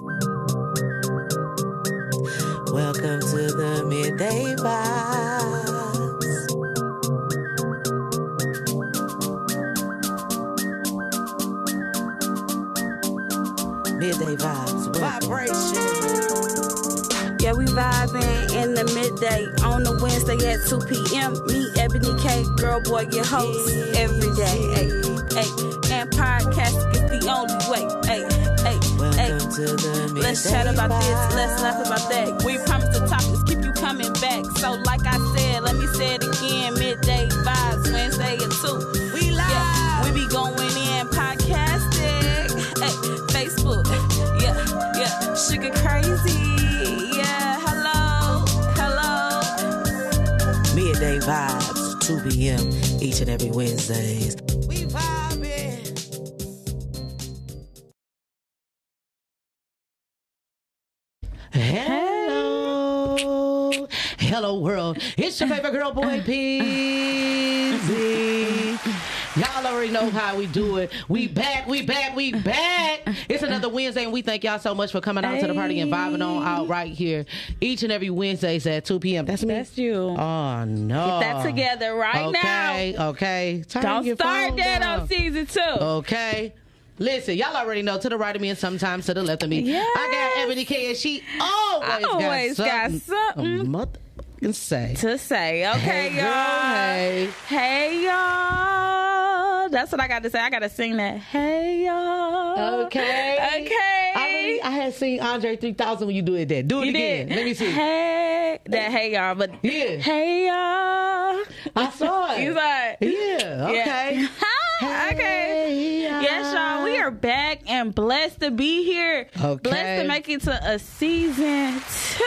Welcome to the midday vibes. Midday vibes, vibration. Yeah, we vibing in the midday on the Wednesday at 2 p.m. Me, Ebony K, girl, boy, your host every day. Hey, and podcast is the only way. Hey, hey, hey. Welcome to the midday Let's chat about this, let's laugh about that. We promise the topics keep you coming back. So, like I said, let me say it again midday vibes, Wednesday at 2. We live. Yeah, we be going in podcasting. Hey, Facebook. Yeah, yeah. Sugar crazy. Yeah, hello. Hello. Midday vibes, 2 p.m. each and every Wednesdays. Hello world. It's your favorite girl, boy Peasy. Y'all already know how we do it. We back, we back, we back. It's another Wednesday, and we thank y'all so much for coming out to the party and vibing on out right here each and every Wednesdays at 2 p.m. That's me. That's you. Oh no! Get that together right now. okay, Okay, Don't start that on season two. Okay. Listen, y'all already know to the right of me and sometimes to the left of me. Yes. I got Ebony K and she always, Always got got something, something. Motherfucking say. To say, okay, Hey, y'all. hey. Hey, y'all. That's what I got to say. I got to sing that. Hey, y'all. Okay. Okay. I, really, I had seen Andre 3000 when you do it there. Do it You again. did. Let me see. Hey, that hey y'all, but Yeah. hey y'all. I saw it. You it. Yeah. Okay. Yeah. okay. Yes, y'all. We are back and blessed to be here. Okay. Blessed to make it to a season two.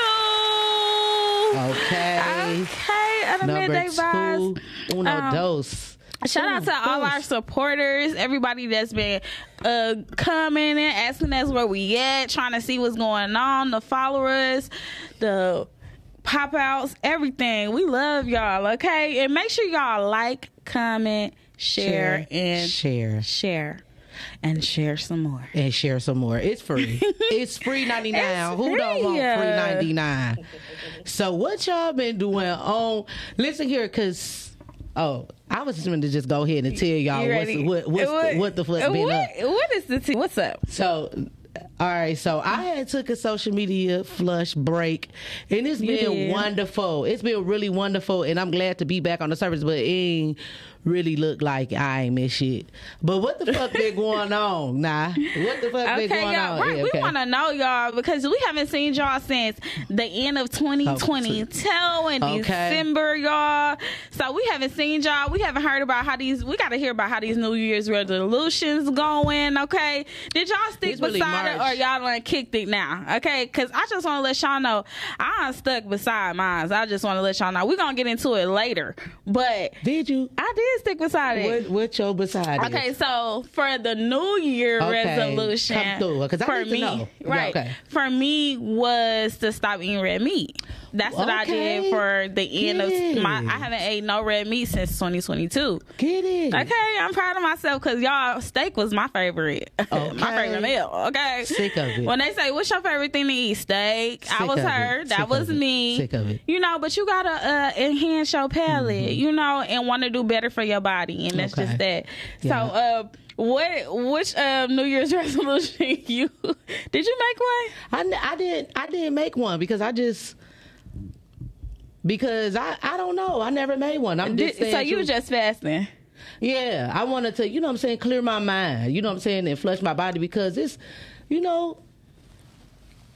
Okay. Okay. Number midday two, uno Um, dos. Shout out to all our supporters, everybody that's been uh, coming and asking us where we at, trying to see what's going on, the followers, the pop outs, everything. We love y'all, okay? And make sure y'all like, comment, share, and share. share. And share some more. and share some more. It's free. it's free ninety nine. It's Who don't want free. free ninety nine? So what y'all been doing on? Listen here, cause oh, I was just going to just go ahead and tell y'all what what's the, what the fuck been what, up. What is the tea? What's up? So. All right, so I had took a social media flush break, and it's been did. wonderful. It's been really wonderful, and I'm glad to be back on the service. But it ain't really look like I ain't miss shit. But what the fuck been going on? Nah, what the fuck been Okay, going y'all. on? Right, Yeah, we want to know y'all because we haven't seen y'all since the end of 2020 Oh, till in Okay. December, y'all. So we haven't seen y'all. We haven't heard about how these. We got to hear about how these New Year's resolutions going. Okay, did y'all stick It's really beside it or y'all done kicked it now? Okay, because I just want to let y'all know I stuck beside mine. I just want to let y'all know we're gonna get into it later, but Did you? I did stick beside it. What what your beside is? Okay, so for the New Year Okay, resolution, come through, 'cause I for need to me, know. Yeah, right? okay. For me was to stop eating red meat. That's what I did for the end Get of my. it. I haven't ate no red meat since 2022. Get it. Okay, I'm proud of myself because y'all steak was my favorite, Okay. my favorite meal. Okay, Sick of it. When they say what's your favorite thing to eat, steak. I was of it. her. That Sick was me. Sick of it. You know, but you gotta uh, enhance your palate. Mm-hmm. You know, and want to do better for your body, and that's Okay. just that. Yeah. So, uh, what which um, New Year's resolution you did you make one? I, I didn't I didn't make one because I just because I I don't know I never made one. I'm just so you was just fasting. yeah I wanted to you know what I'm saying clear my mind you know what I'm saying and flush my body because it's you know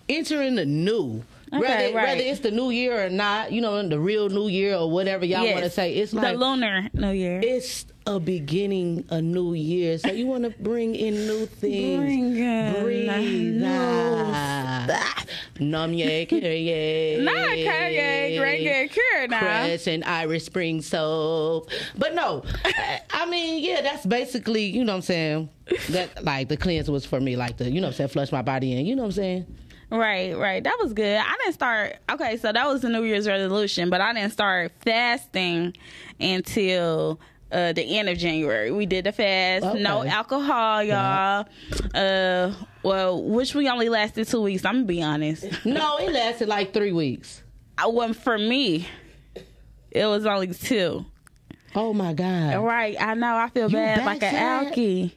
entering the new. Okay, whether, right. whether it's the new year or not, you know, the real new year or whatever y'all Yes. want to say, it's like the lunar New Year. it's a beginning, a new year. So you want to bring in new things. Bring in Breathe new out. Numb your Kyrie. Not Kanye, good cure now. Crest and Irish Spring soap. But no, I, I mean, yeah, that's basically, you know what I'm saying? That like the cleanse was for me, like the, you know what I'm saying, flush my body in, you know what I'm saying? Right, right. That was good. I didn't start. Okay, so that was the New Year's resolution, but I didn't start fasting until uh, the end of January. We did the fast, Okay. no alcohol, y'all. Uh, well, which we only lasted two weeks. I'm gonna be honest. No, it lasted like three weeks. I wasn't for me. It was only two. Oh my god. Right, I know. I feel You bad like an backside?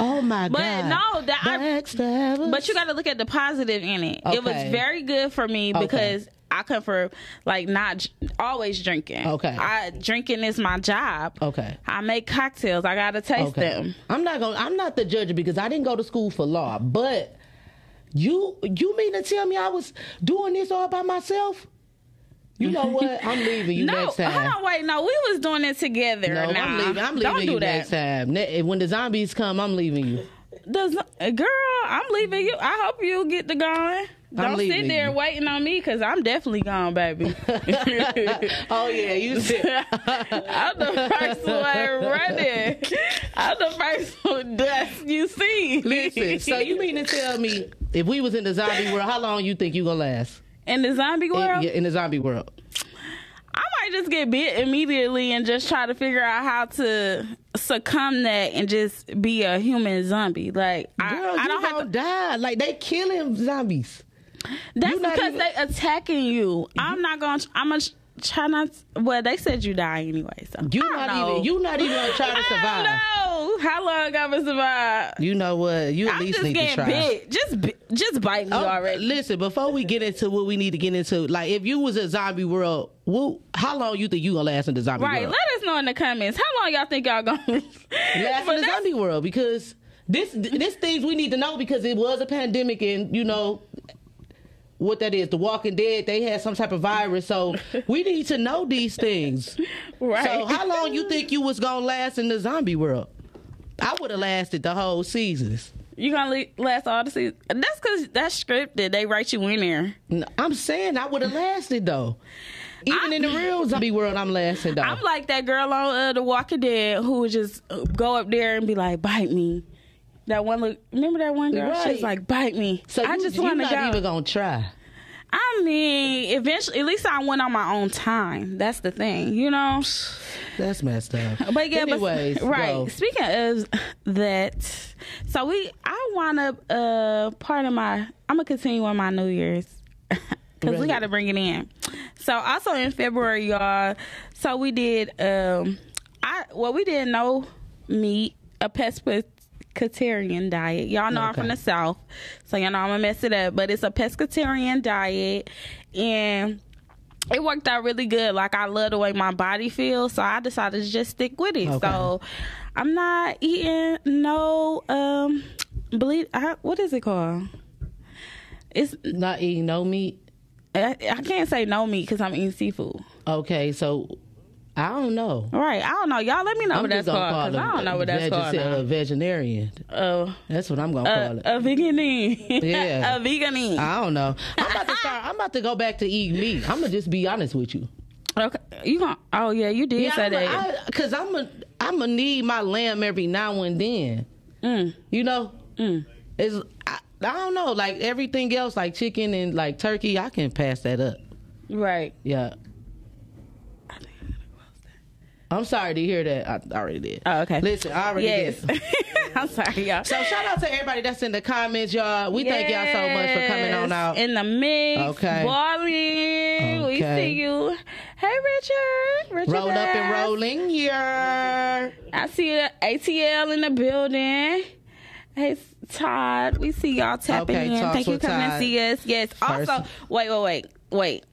Oh my But god. But no, that I. But you got to look at the positive in it. It was very good for me Okay. because I come for like not always drinking. Okay. I drinking is my job. Okay. I make cocktails. I gotta taste Okay. them. I'm not going to I'm not the judge because I didn't go to school for law, but you you mean to tell me I was doing this all by myself? You know what? I'm leaving you no, next time. hold on, wait, no, we was doing it together. No, now. I'm leaving. I'm leaving Don't do you that. next time. Eh, when the zombies come, I'm leaving you. Does, eh, girl, I'm leaving you. I hope you get the going. Don't sit there you. waiting on me because I'm definitely gone, baby. oh yeah, you said. I'm the first one running. I'm the first one dust you see. Listen, so you mean to tell me if we was in the zombie world, how long you think you gonna last in the zombie in, world? yeah, in the zombie world? I might just get bit immediately and just try to figure out how to succumb that and just be a human zombie. Like I, Girl, I you don't have gonna die. Like they killing zombies. That's because even- they attacking you. I'm not gonna. I'm gonna try not. Well, they said you die anyway, so You don't know. even. You not even gonna try to I survive. don't know how long I'm gonna survive. You know what? You at I'm least need to try. bit. Just, just bite me Oh, already. Listen, before we get into what we need to get into, like if you was a zombie world, well, how long you think you gonna last in the zombie Right. world? Right. Let us know in the comments how long y'all think y'all gonna last last in the zombie world because this this things we need to know because it was a pandemic and you know what that is. The Walking Dead they had some type of virus, so we need to know these things. Right. So how long you think you was gonna last in the zombie world? I would have lasted the whole seasons. You gonna le- last all the season? That's because that's scripted. They write you in there. I'm saying I would have lasted though. Even I- in the real zombie world, I'm lasting though. I'm like that girl on uh, The Walking Dead who would just go up there and be like, "Bite me." That one look. Remember that one girl? She was like, "Bite me." so I you, just want to not go. even gonna try. I mean, eventually, at least I went on my own time. That's the thing, you know. That's messed up. But yeah, Anyways, but, right. go. Speaking of that, so we, I wound up uh part of my. I'm gonna continue on my New Year's because we got to bring it in. So also in February, y'all. So we did. um I well, we didn't know meat, a pescatarian diet. Y'all know I'm from the south, so y'all know I'm gonna mess it up. But it's a pescatarian diet, and it worked out really good. Like I love the way my body feels, so I decided to just stick with it. Okay. So I'm not eating no um bleed. I, what is it called? It's Not eating no meat. I, I can't say no meat because I'm eating seafood. Okay, so I don't know. All right, I don't know. Y'all let me know I'm what that's called call I don't know what that's called. A vegetarian. Uh, That's what I'm gonna uh, call it. a veganine. Yeah. a veganine. I don't know. I'm about to start. I'm about to go back to eat meat. I'm gonna just be honest with you. okay, you gonna? Oh yeah, you did yeah, say I'm that. a, I, Cause I'm a, I'm gonna need my lamb every now and then. mm, You know, mm. it's I, I don't know. Like everything else, like chicken and like turkey, I can pass that up. Right. Yeah. I'm sorry to hear that. I already did. Oh, okay. Listen, I already Yes. did. I'm sorry, y'all. So shout out to everybody that's in the comments, y'all. We thank y'all so much for coming on out. In the mix. Okay. Balling. We see you. Hey, Richard. Richard. Roll up and rolling, yeah. I see ATL in the building. Hey, Todd. We see y'all tapping Okay, in. Thank you for coming Todd. to see us. Yes. First- Also, wait, wait, wait, wait.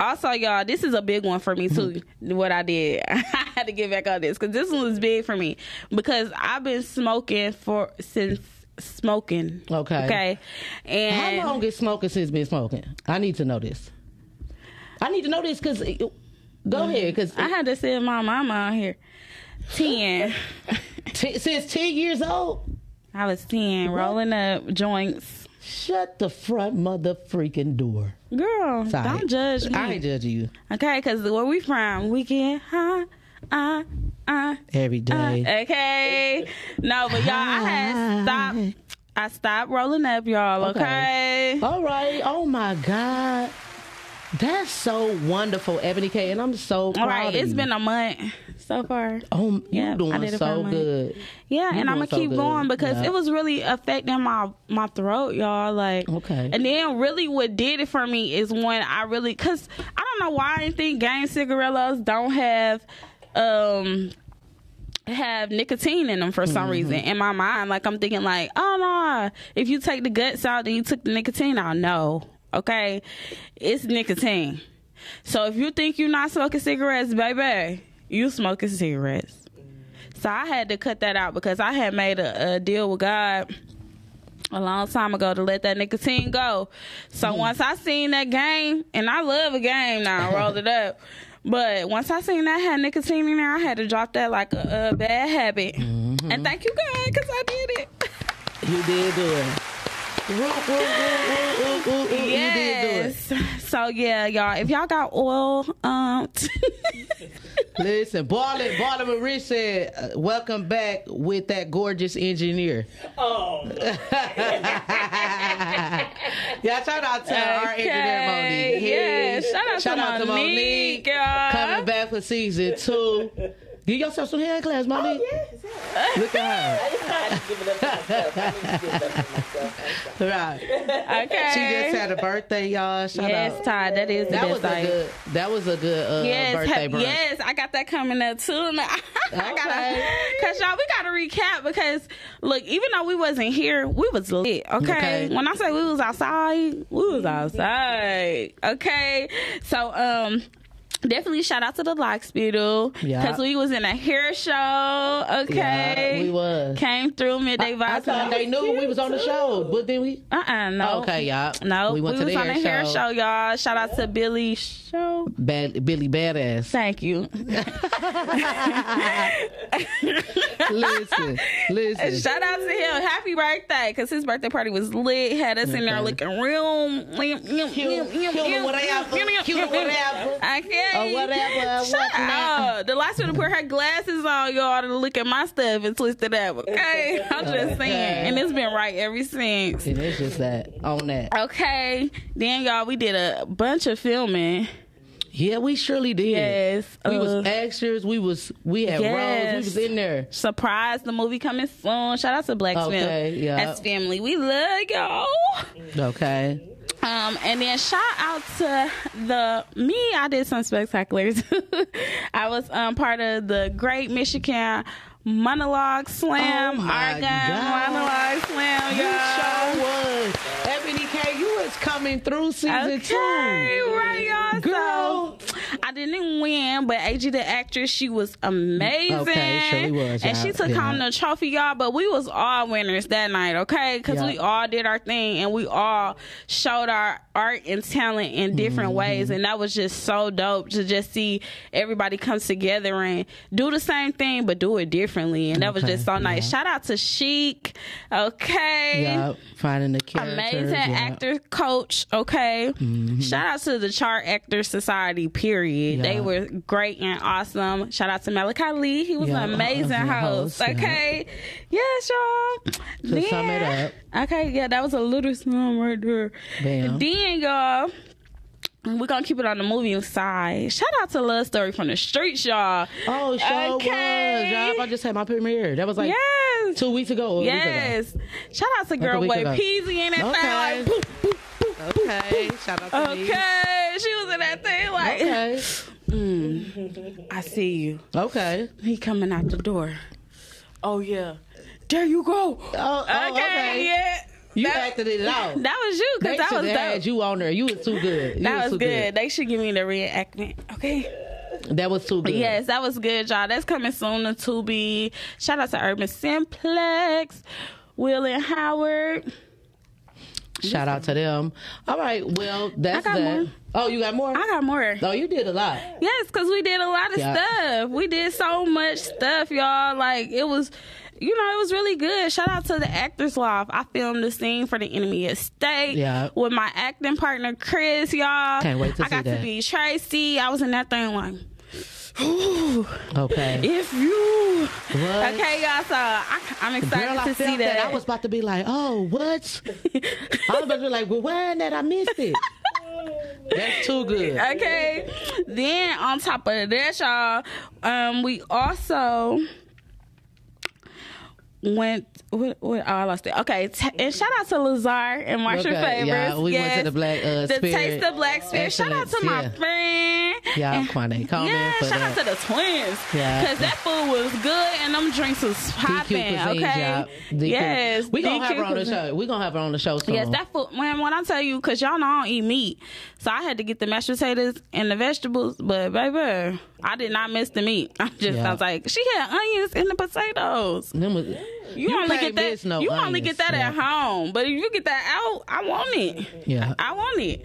Also, y'all, this is a big one for me too. what I did, I had to get back on this because this one was big for me because I've been smoking for since smoking. Okay. Okay. And How long is smoking since been smoking? I need to know this. I need to know this because go mm. ahead because I had to send my mama on here. Ten. t- since ten years old. I was ten, rolling up joints. Shut the front mother freaking door. Girl, Sorry. don't judge me. I ain't judging you Okay, because where we from, we get huh, uh, uh, every uh. Okay. No, but y'all, I had stopped. I stopped rolling up, y'all. Okay. Okay. All right. Oh my God. That's so wonderful, Ebony K, and I'm so proud All right. It's been a month so far. Oh, you Yeah, I doing did it for a so month. good. Yeah, You and I'm gonna so keep good. going because Yeah. it was really affecting my my throat, y'all. Like, Okay. And then really, what did it for me is when I really, cause I don't know why I think game cigarillos don't have um have nicotine in them for some Mm-hmm. reason. In my mind, like I'm thinking, like, oh no, if you take the guts out, then you took the nicotine out. No, okay, it's nicotine. So if you think you're not smoking cigarettes, baby, you smoking cigarettes. So I had to cut that out because I had made a, a deal with God a long time ago to let that nicotine go. So mm. once I seen that game, and I love a game now, I rolled it up. But once I seen that had nicotine in there, I had to drop that like a, a bad habit. Mm-hmm. And thank you, God, because I did it. You did do it. Yes. So yeah, y'all, if y'all got oil, um, Listen, Barley, Barley Marie said, uh, "Welcome back with that gorgeous engineer." Oh, yeah, shout out to our engineer Okay, Monique. yeah, shout out to shout out to Monique, Monique y'all. coming back for season two. Give yourself some hand claps, Monique. yes, yes. Look at her. I just had to give it up to myself. I need to give it up to myself. Right. okay. She just had a birthday, y'all. Shout out, yes, out. Todd, that is the That best was a thing. good. That was a good uh, Yes, birthday brunch. yes, I got that coming up too. I Okay. gotta, cause y'all, we gotta recap because look, even though we wasn't here, we was lit. Okay, Okay. when I say we was outside, we was outside. Okay, so um. Definitely shout out to the Lockspeedle Yeah. because we was in a hair show. Okay, Yeah, we was. came through midday vibes. I vibes. thought they knew we was on the show, but then we. Uh uh no. Okay, y'all. No, we we, went to was the on hair a hair show. show, y'all. Shout out to Billy Show. Bad, Billy Badass. Thank you. listen, listen. Shout out to him. Happy birthday. Because his birthday party was lit. Had us in there looking real. Cute, whatever, cute whatever. Okay. Or whatever, Shut up. The last one to put her glasses on, y'all, to look at my stuff and twist it up. Okay. I'm just saying. And it's been right ever since. And it's just that on that. Okay. Then, y'all, we did a bunch of filming. Yeah, we surely did. Yes. We uh, was extras. We was we had roles. We was in there. Surprise, the movie coming soon. Shout out to Black Okay, Film. yeah. That's family. We love y'all. Okay. Um, and then shout out to the me. I did some spectaculars. I was um part of the Great Michigan Monologue Slam. Oh God. Monologue Slam, You y'all. sure was. Ebony K, you was coming through season Okay, two. right, y'all. Girl. So, I didn't win, but AG the actress, she was amazing. Okay, surely was, And she yeah, took yeah. home the trophy, y'all. But we was all winners that night, okay? Because Yeah. we all did our thing and we all showed our art and talent in different Mm-hmm. ways, and that was just so dope to just see everybody come together and do the same thing, but do it differently, and that was just so nice. yeah. Shout out to Chic, okay? Yeah, finding the characters. Amazing yeah. actor coach, okay. Mm-hmm. Shout out to the Chart Actor Society, period. Yeah. They were great and awesome. Shout out to Malachi Lee. He was an amazing host, host, okay. Yes, y'all. To sum it up. Okay, yeah, that was a little sum right there. Bam. Then, y'all. We're gonna keep it on the movie side. Shout out to Love Story from the Streets, y'all. Oh, sure Okay. was. Y'all, I just had my premiere. That was like yes. two weeks ago. or a week ago. Yes. Shout out to Girl week Way ago. Peasy and that Okay. thing. Like, boop, boop, boop, Okay. Shout out to me. Okay, she was in that thing like, Okay. mm, I see you. Okay. He coming out the door. Oh yeah, there you go. Oh, oh, okay, okay. yeah. You that, acted it out. That was you because that was dope. had you on there. You was too good. You that was too good. They should give me the reenactment. Okay. That was too good. Yes, that was good, y'all. That's coming soon to Tubi. Shout out to Urban Simplex, Will and Howard. Shout out to them. All right. Well, that's that. more. Oh, you got more? I got more. Oh, you did a lot. Yes, because we did a lot of Yeah. stuff. We did so much stuff, y'all. Like it was, you know, it was really good. Shout out to the Actors Loft. I filmed the scene for the Enemy Estate Yeah. with my acting partner Chris, y'all. Can't wait to I got see to be Tracy. I was in that thing like. Ooh, Okay. if you What? okay, y'all. So I, I'm excited Girl, I to see that. I was about to be like, oh, what? I was about to be like, well, why that I missed it? That's too good. Okay. Then on top of that, y'all, um, we also went. What, what, oh, I lost it. Okay, t- and shout out to Lazar and Marshall Okay, Favors. yeah, we went to the Black, uh, the Spirit Taste of Black Spirit. Shout out to my yeah. friend. Yeah, Kwame Coleman yeah, shout that. out to the twins. Yeah. because that food was good and them drinks was popping. Okay. Yes, we gonna have DQ her on the show. We gonna have her on the show soon. Yes, that food. When when I tell you, cause y'all know I don't eat meat, so I had to get the mashed potatoes and the vegetables. But baby, I did not miss the meat. I just Yeah. I was like, she had onions in the potatoes. Them was- You, only get that. no you only get that at home, but if you get that out, I want it. Yeah. I want it.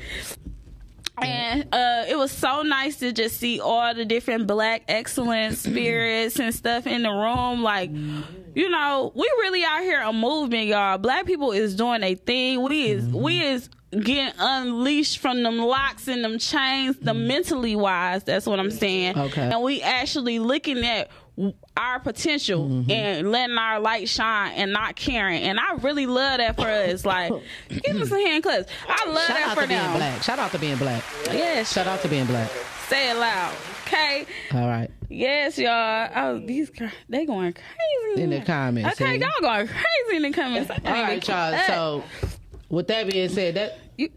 And uh, it was so nice to just see all the different black excellence spirits and stuff in the room. Like, you know, we really out here a movement, y'all. Black people is doing a thing. We is we is getting unleashed from them locks and them chains, the mentally wise. That's what I'm saying. Okay. And we actually looking at our potential Mm-hmm. and letting our light shine and not caring. And I really love that for us. Like, give us a hand claps. I love Shout that out for to being them. black. Shout out to being black. Yes, Shout out to being black. say it loud. Okay. All right. Yes, y'all. Oh, these they going crazy In the comments, Okay, see? y'all going crazy in the comments. All right, y'all. So, with that being said, that You-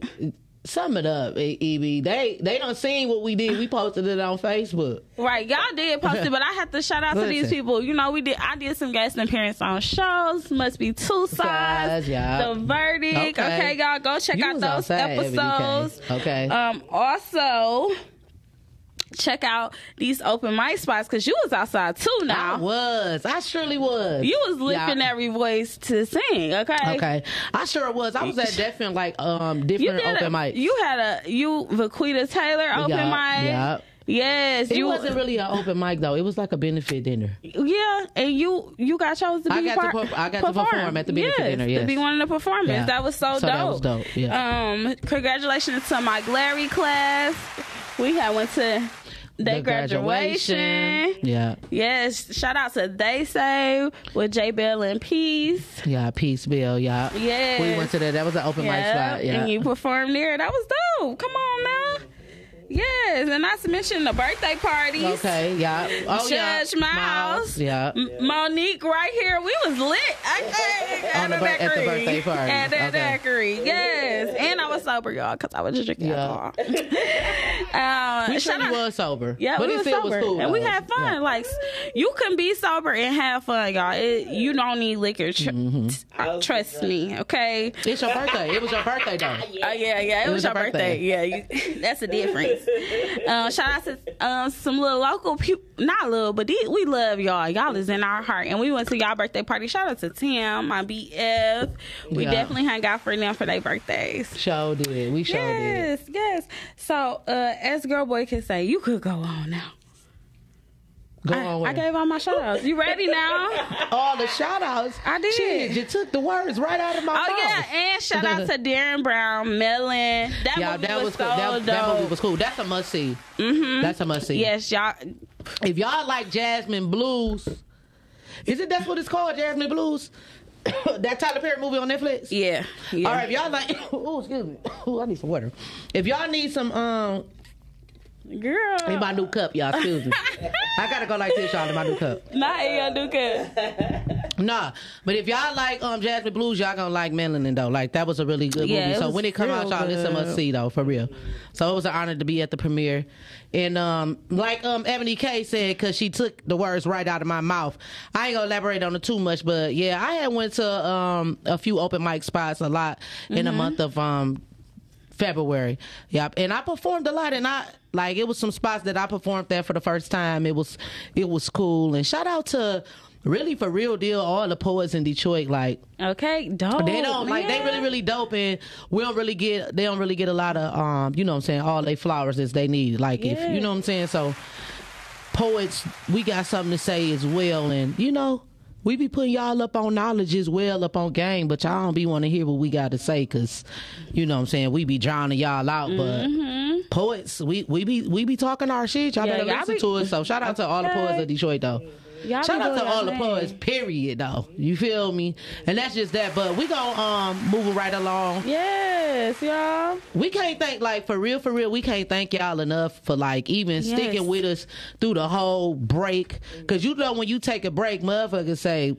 sum it up, Eb. They they don't seen what we did. We posted it on Facebook. Right, y'all did post it, but I have to shout out to these people. You know, we did. I did some guest appearance on shows. Must be two sides. Yeah. The verdict. Okay. Okay, y'all go check You out those outside, episodes. Okay. Um. Also, check out these open mic spots because you was outside too. Now. I was. I surely was. you was lifting Yeah. every voice to sing. Okay. Okay, I sure was. I was at different like um different open mics. You had a you Vaquita Taylor open Yeah, mic. yeah. Yes, it you wasn't really an open mic though. It was like a benefit dinner. Yeah, and you you got chose to be I got to per- I got to perform at the benefit yes, dinner, to yes. be one of the performers. Yeah. That was so, So dope. that was dope, yeah. Um, congratulations to my Glary class. We had went to their The graduation. Yeah, Yes, shout out to They Say with J Bell and Peace. yeah. Peace, Bill. Yeah. Yes. We went to that. That was an open mic spot. Yeah. and you performed there. That was dope. Come on now. Yes, and not to mention the birthday parties. Okay. Yeah. Oh yeah. Judge Miles. Yeah. M- Monique right here. We was lit. I think at, On the the bir- at the birthday party. At that Okay. daiquiri. Yes. And I was sober, y'all, because I was just drinking Yeah. alcohol. um, We shout sure out- was sober. yeah, but we it was sober was cool. and we had fun. Yeah. Like you can be sober and have fun, y'all. It, you don't need liquor. Tr- Mm-hmm. uh, trust me, okay? It's your birthday. It was your birthday though. Oh yeah, yeah. It, was, was your your birthday. birthday. Yeah, you, that's the difference. uh, shout out to um, some little local people. Not little, but these, we love y'all. Y'all is in our heart, and we went to y'all birthday party. Shout out to Tim, my BF. We Yeah. definitely hung out for them for their birthdays. Show did. We sure did. Yes, yes. So, uh, as girl boy can say, you could go on now. Go I, on. I gave all my shout outs. You ready now? all the shout outs. I did. Shit, you took the words right out of my mouth. Oh yeah, and shout out to Darren Brown, Melon. That Yeah, movie that was, was so cool. That, dope. that movie was cool. That's a must see. Mm-hmm. That's a must see. yes, y'all. If y'all like Jasmine Blues, is it that's what it's called, Jasmine Blues? that Tyler Perry movie on Netflix. Yeah, yeah. All right, if y'all like, oh excuse me, oh I need some water. If y'all need some, um, girl. in my new cup, y'all excuse me. I gotta go like this, y'all, in my new cup. Not Ayo Duka. Nah, but if y'all like um Jasmine Blues, y'all gonna like Melanin though. Like that was a really good Yeah, movie. So when it come out, y'all, it's a good. must see though, for real. So it was an honor to be at the premiere. And um, like um Ebony K said, cause she took the words right out of my mouth. I ain't gonna elaborate on it too much, but yeah, I had went to um a few open mic spots a lot in Mm-hmm. the month of um February. Yep. And I performed a lot and I like it was some spots that I performed there for the first time. It was it was cool. And shout out to really for real deal all the poets in Detroit like Okay, dope. they don't like they really really dope and we don't really get they don't really get a lot of um you know what I'm saying all they flowers as they need like if you know what I'm saying so poets we got something to say as well and you know we be putting y'all up on knowledge as well up on game but y'all don't be want to hear what we got to say because you know what I'm saying we be drowning y'all out but mm-hmm. poets we we be we be talking our shit. Y'all Yeah, better y'all listen be- to us so shout out to all the poets of Detroit though Y'all Shout out to all the y'all period, though. You feel me? And that's just that. But we gonna um moving right along. Yes, y'all. We can't thank like for real, for real. We can't thank y'all enough for like even Yes. sticking with us through the whole break. Cause you know when you take a break, motherfuckers say,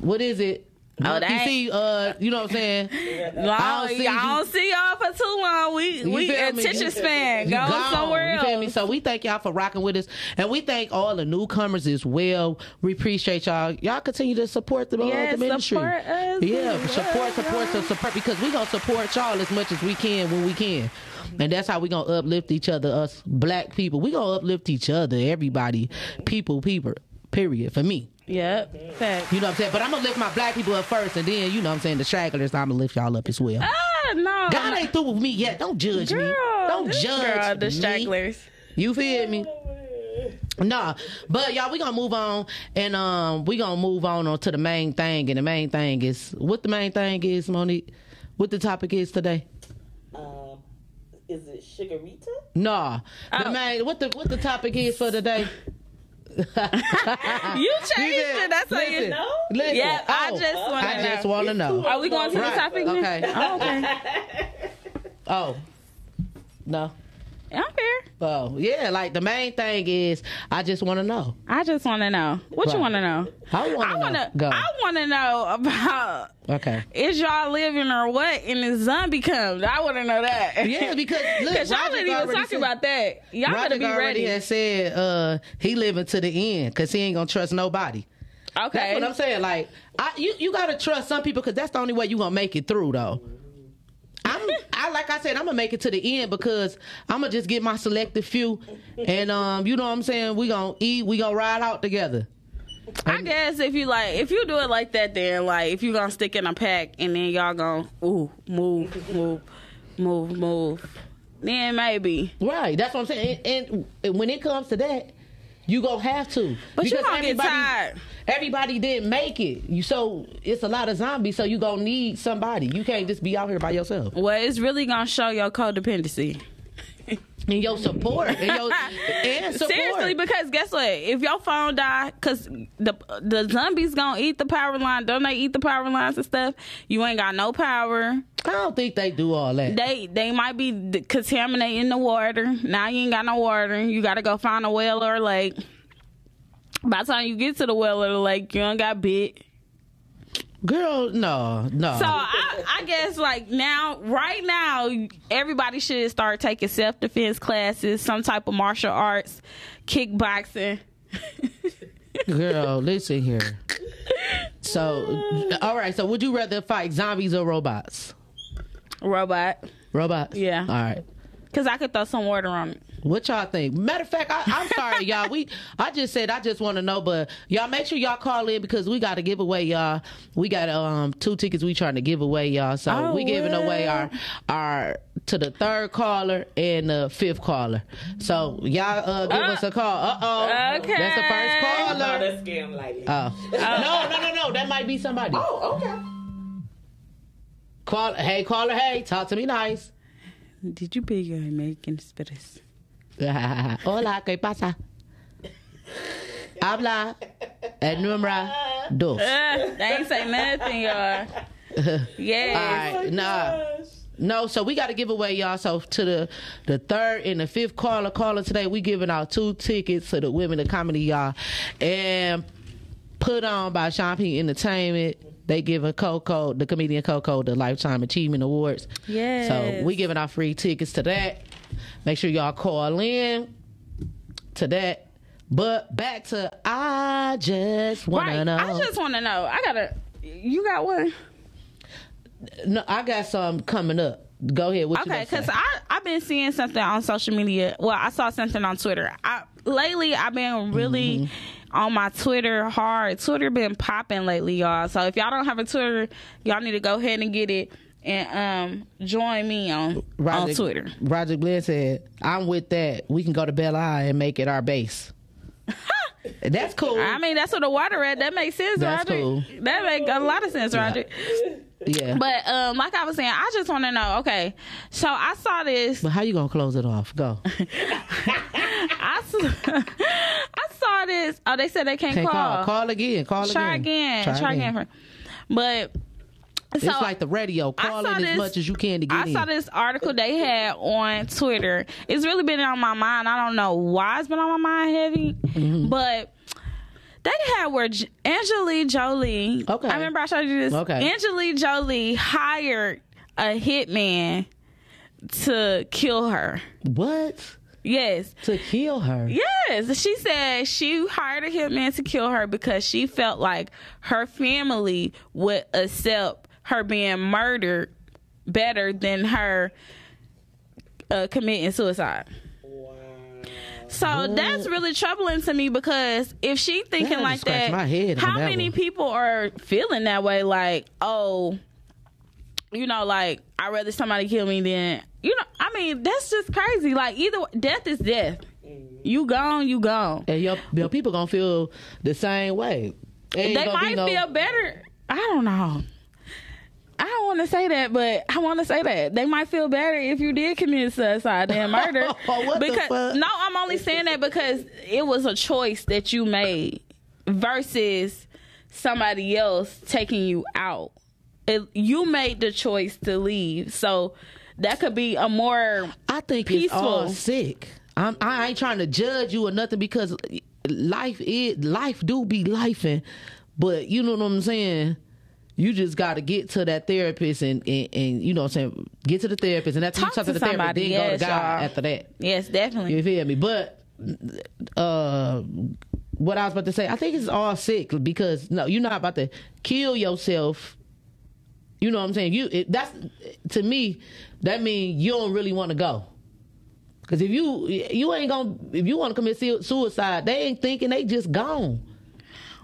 "What is it?" Oh, you that- see, uh, you know what I'm saying? Long, I don't see y'all don't see y'all for too long. We You we attention span. You Go gone. somewhere You else. feel me? So we thank y'all for rocking with us, and we thank all the newcomers as well. We appreciate y'all. Y'all continue to support the, uh, Yes, the ministry. support us. Yeah, support, support, so support because we gonna support y'all as much as we can when we can. And that's how we gonna uplift each other, us black people. We gonna uplift each other, everybody, people, people. Period. For me, Yep. Fact. you know what I'm saying. But I'm gonna lift my black people up first, and then you know what I'm saying the stragglers. I'm gonna lift y'all up as well. Ah, no. God ain't through with me yet. Don't judge me. Don't this judge girl, the me. stragglers. You feel me? Nah, but y'all, we gonna move on, and um, we gonna move on, on to the main thing, and the main thing is what the main thing is, Monique. What the topic is today? Um, is it Sugarita? Nah, the Oh. main what the what the topic is for today? You changed it. That's how you know. Listen, Yeah, I oh, just wanna I just want to know. Are we going to Right, the topic? okay. Oh, okay. Oh, no. I'm here. Oh, yeah. Like the main thing is, I just want to know. I just want to know. What Right. you want to know? I want to know. Go. I want to know about okay. is y'all living or what in the zombie comes. I want to know that. Yeah, because look, y'all ain't even talking said- about that. Y'all Roger better be already ready. has said uh, he living to the end because he ain't gonna trust nobody. Okay. That's what I'm saying. Like, I, you you gotta trust some people because that's the only way you gonna make it through, though. I'm, I like I said, I'm gonna make it to the end because I'm gonna just get my selected few, and um, you know what I'm saying. We gonna eat, we gonna ride out together. I guess if you like, if you do it like that, then like if you gonna stick in a pack and then y'all gonna ooh move, move, move, move, then maybe. Right. That's what I'm saying. And, and when it comes to that, you gonna have to. But you gonna get tired. Everybody didn't make it. You so it's a lot of zombies. So you gonna need somebody. You can't just be out here by yourself. Well, it's really gonna show your codependency. And your support. And your and support. Seriously, because guess what? If your phone die, because the the zombies gonna eat the power line, don't they eat the power lines and stuff? You ain't got no power. I don't think they do all that. They they might be contaminating the water. Now you ain't got no water. You got to go find a well or a lake. By the time you get to the well or the lake, you don't got bit. Girl, no, no. So I, I guess like now, right now, everybody should start taking self defense classes, some type of martial arts, kickboxing. Girl, listen here. So, all right. So, would you rather fight zombies or robots? Robot, Robots. Yeah. All right. because I could throw some water on it. What y'all think? Matter of fact, I, I'm sorry, y'all. We I just said I just want to know, but y'all make sure y'all call in because we got a giveaway, y'all. We got um two tickets we trying to give away y'all. So Oh, we giving away our our to the third caller and the fifth caller. So y'all uh give Uh, us a call. Uh oh. okay. That's the first Oh, caller. that's scam lady. Oh. no, no, no, no. That might be somebody. oh, okay. Call. Hey, caller. Hey, talk to me nice. Did you be your American spirits? Hola, ¿qué pasa? Habla el número dos. They ain't say nothing, y'all. All Yeah. right, nah. No, so we got to give away y'all. So to the the third and the fifth caller caller today, we giving out two tickets to the Women of Comedy y'all, and put on by Sean P Entertainment. They giving Coco, the comedian Coco, the Lifetime Achievement Awards. Yeah. So we giving out free tickets to that. Make sure y'all call in to that. But back to I just wanna Right. know. I just want to know. I gotta. You got one? no, I got some coming up. Go ahead. What Okay, because I I've been seeing something on social media. Well, I saw something on Twitter. I lately I've been really Mm-hmm. on my Twitter hard. Twitter been popping lately, y'all. So if y'all don't have a Twitter, y'all need to go ahead and get it and um join me on on Twitter. Roger Glenn said, "I'm with that. We can go to Belle Isle and make it our base." That's cool. I mean, that's what the water at. That makes sense, That's Roger. cool. That make a lot of sense, Roger. yeah, but, um, like I was saying, I just want to know. Okay, so I saw this. But how you gonna close it off? Go. I saw, I saw is. Oh, they said they can't, Can't call. call. Call again. Call Try again. again. Try, again. for- But It's so like the radio. I Call in as much as you can to get I in. saw this article they had on Twitter. It's really been on my mind. I don't know why it's been on my mind heavy, Mm-hmm. but they had where J- Angelique Jolie. Okay. I remember I showed you this. Okay. Angelique Jolie hired a hitman to kill her. What? Yes. To kill her? Yes, she said she hired a hitman to kill her because she felt like her family would accept her being murdered better than her uh, committing suicide. So that's really troubling to me because if she thinking That like that, how that many one. people are feeling that way? Like, oh, you know, like I'd rather somebody kill me than you know. I mean, that's just crazy. Like either death is death. You gone, you gone. And your, your people gonna feel the same way. They might no- feel better. I don't know. I don't want to say that, but I want to say that they might feel better if you did commit suicide than murder. Because no, I'm only saying that because it was a choice that you made versus somebody else taking you out. It, you made the choice to leave, so that could be a more I think it's all peaceful. sick. I'm, I ain't trying to judge you or nothing because life is life do be lifing, but you know what I'm saying. You just got to get to that therapist and, and, and you know what I'm saying. Get to the therapist and after Talk you talk to to the therapist, somebody, then go yes, to God after that. yes, definitely. You feel me? But uh what I was about to say, I think it's all sick because no, you're not about to kill yourself. You know what I'm saying? You it, that's to me that means you don't really want to go. Cause if you you ain't gonna if you want to commit suicide, they ain't thinking they just gone.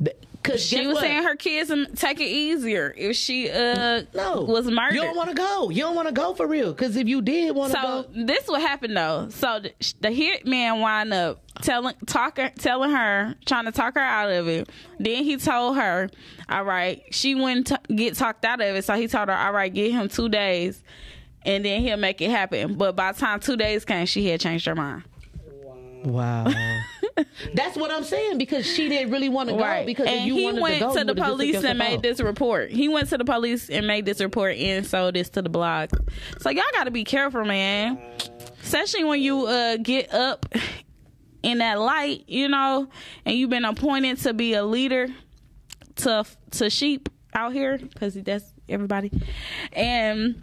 Th- Cause She was what? saying her kids and take it easier if she uh no was murdered. You don't want to go. You don't want to go for real. Cause if you did want to go So go, this what happened though. So the, the hitman wind up telling talking telling her trying to talk her out of it. Then he told her, "All right." She wouldn't t- get talked out of it, so he told her, "All right, give him two days, and then he'll make it happen." But by the time two days came, she had changed her mind. wow. That's what I'm saying because she didn't really want to go because and you he went to go, to the would've just took police and made this report. He went to the police and made this report and sold this to the blog. So y'all got to be careful, man. Especially when you uh, get up in that light, you know, and you've been appointed to be a leader to to sheep out here because that's everybody, and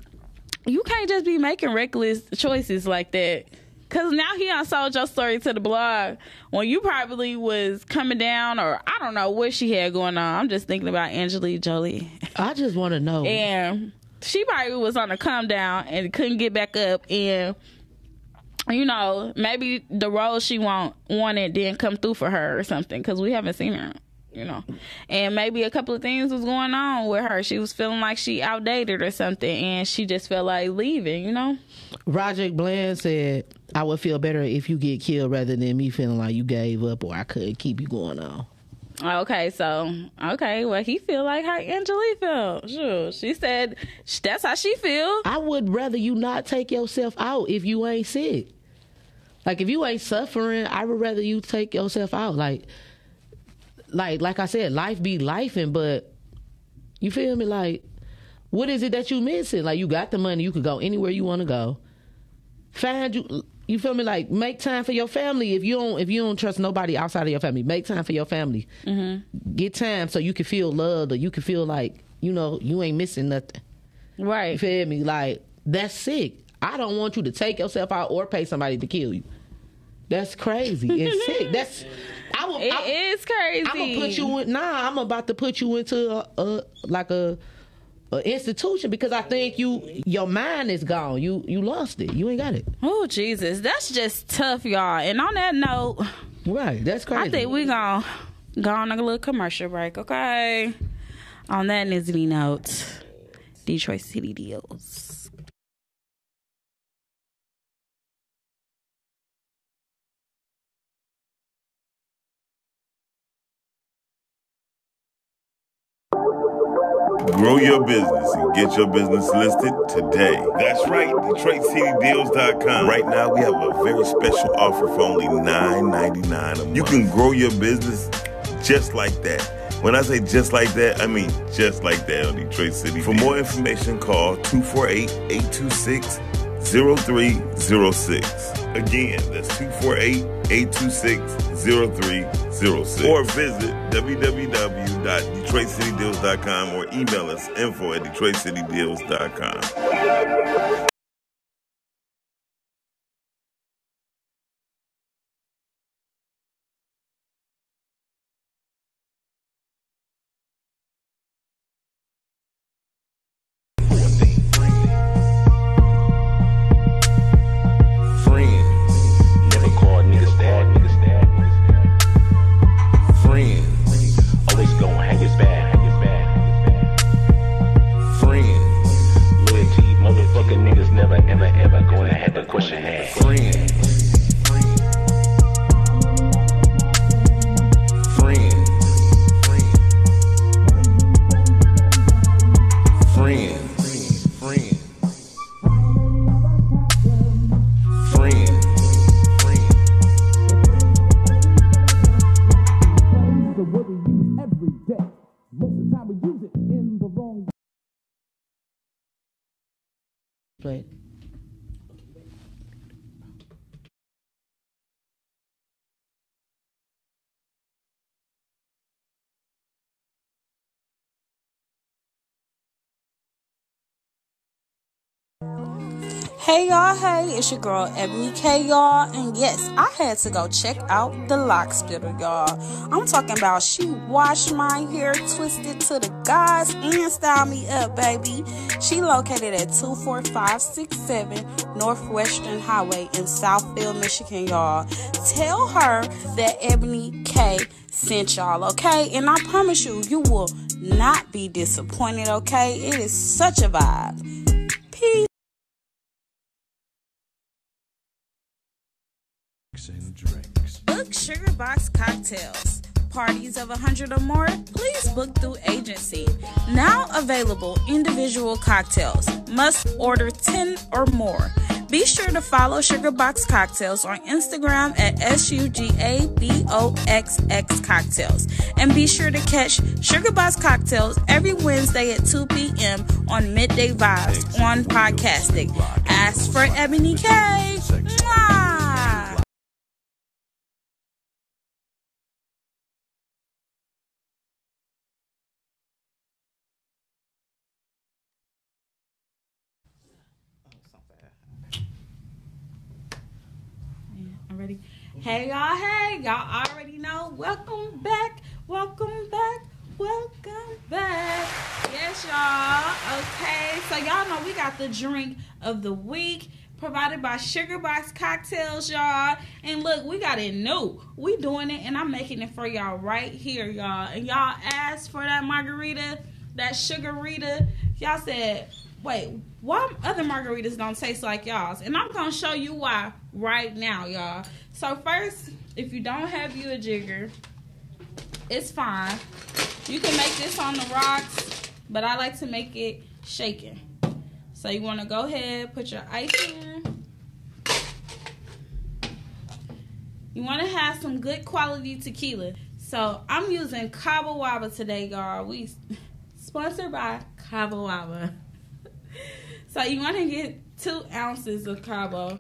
you can't just be making reckless choices like that. Cause now he done sold your story to the blog when you probably was coming down or I don't know what she had going on. I'm just thinking about Angelique Jolie. I just want to know. And she probably was on a come down and couldn't get back up and you know, maybe the role she want wanted didn't come through for her or something because we haven't seen her, you know. And maybe a couple of things was going on with her. She was feeling like she outdated or something and she just felt like leaving, you know. Roger Bland said, "I would feel better if you get killed rather than me feeling like you gave up or I couldn't keep you going on." Okay, so okay, well he feel like how Angelique felt. Sure, she said that's how she feel. I would rather you not take yourself out if you ain't sick. Like if you ain't suffering, I would rather you take yourself out. Like, like, like I said, life be lifing, but you feel me? Like, what is it that you missing? Like, you got the money, you could go anywhere you want to go. Find you, you feel me? Like, make time for your family. If you don't, if you don't trust nobody outside of your family, make time for your family. Mm-hmm. Get time so you can feel loved, or you can feel like you know you ain't missing nothing. You Right. feel me? Like that's sick. I don't want you to take yourself out or pay somebody to kill you. That's crazy. It's sick. That's I will. It I, is crazy. I'm gonna put you in. Nah, I'm about to put you into a, a like a, a institution because I think you your mind is gone. You you lost it. You ain't got it. Oh Jesus, that's just tough, y'all. And on that note, Right. That's crazy. I think we gonna go on a little commercial break, okay? On that Nizzy note, Detroit City deals. Grow your business and get your business listed today. That's right, DetroitCityDeals.com. Right now, we have a very special offer for only $9.99 a month. You can grow your business just like that. When I say just like that, I mean just like that on Detroit City. For more information, call 248 826 0306. Again, that's 248 826 0306. Or visit www.detroitcitydeals.com or email us info at detroitcitydeals.com. Hey y'all, hey, it's your girl Ebony K, y'all. And yes, I had to go check out the lock splitter, y'all. I'm talking about she washed my hair, twisted to the guys, and styled me up, baby. She located at 24567 Northwestern Highway in Southfield, Michigan, y'all. Tell her that Ebony K sent y'all, okay? And I promise you, you will not be disappointed, okay? It is such a vibe. Peace. Book Sugar Box Cocktails. Parties of 100 or more? Please book through agency. Now available individual cocktails. Must order 10 or more. Be sure to follow Sugar Box Cocktails on Instagram at S-U-G-A-B-O-X-X Cocktails. And be sure to catch Sugar Box Cocktails every Wednesday at 2 p.m. on MiDday Vibez on Podcasting. Ask for Ebony K. Mwah! I'm ready. Hey y'all, hey, y'all already know. Welcome back, welcome back, welcome back. Yes, y'all. Okay, so y'all know we got the drink of the week provided by Sugar Box Cocktails, y'all. And look, we got it new. We doing it, and I'm making it for y'all right here, y'all. And y'all asked for that margarita, that sugarita. Y'all said, wait, why other margaritas don't taste like y'all's? And I'm gonna show you why right now, y'all. So first, if you don't have you a jigger, it's fine. You can make this on the rocks, but I like to make it shaken. So you want to go ahead, put your ice in. You want to have some good quality tequila. So I'm using Cabo Wabo today, y'all. We sponsored by Cabo Wabo. So you want to get two ounces of Cabo.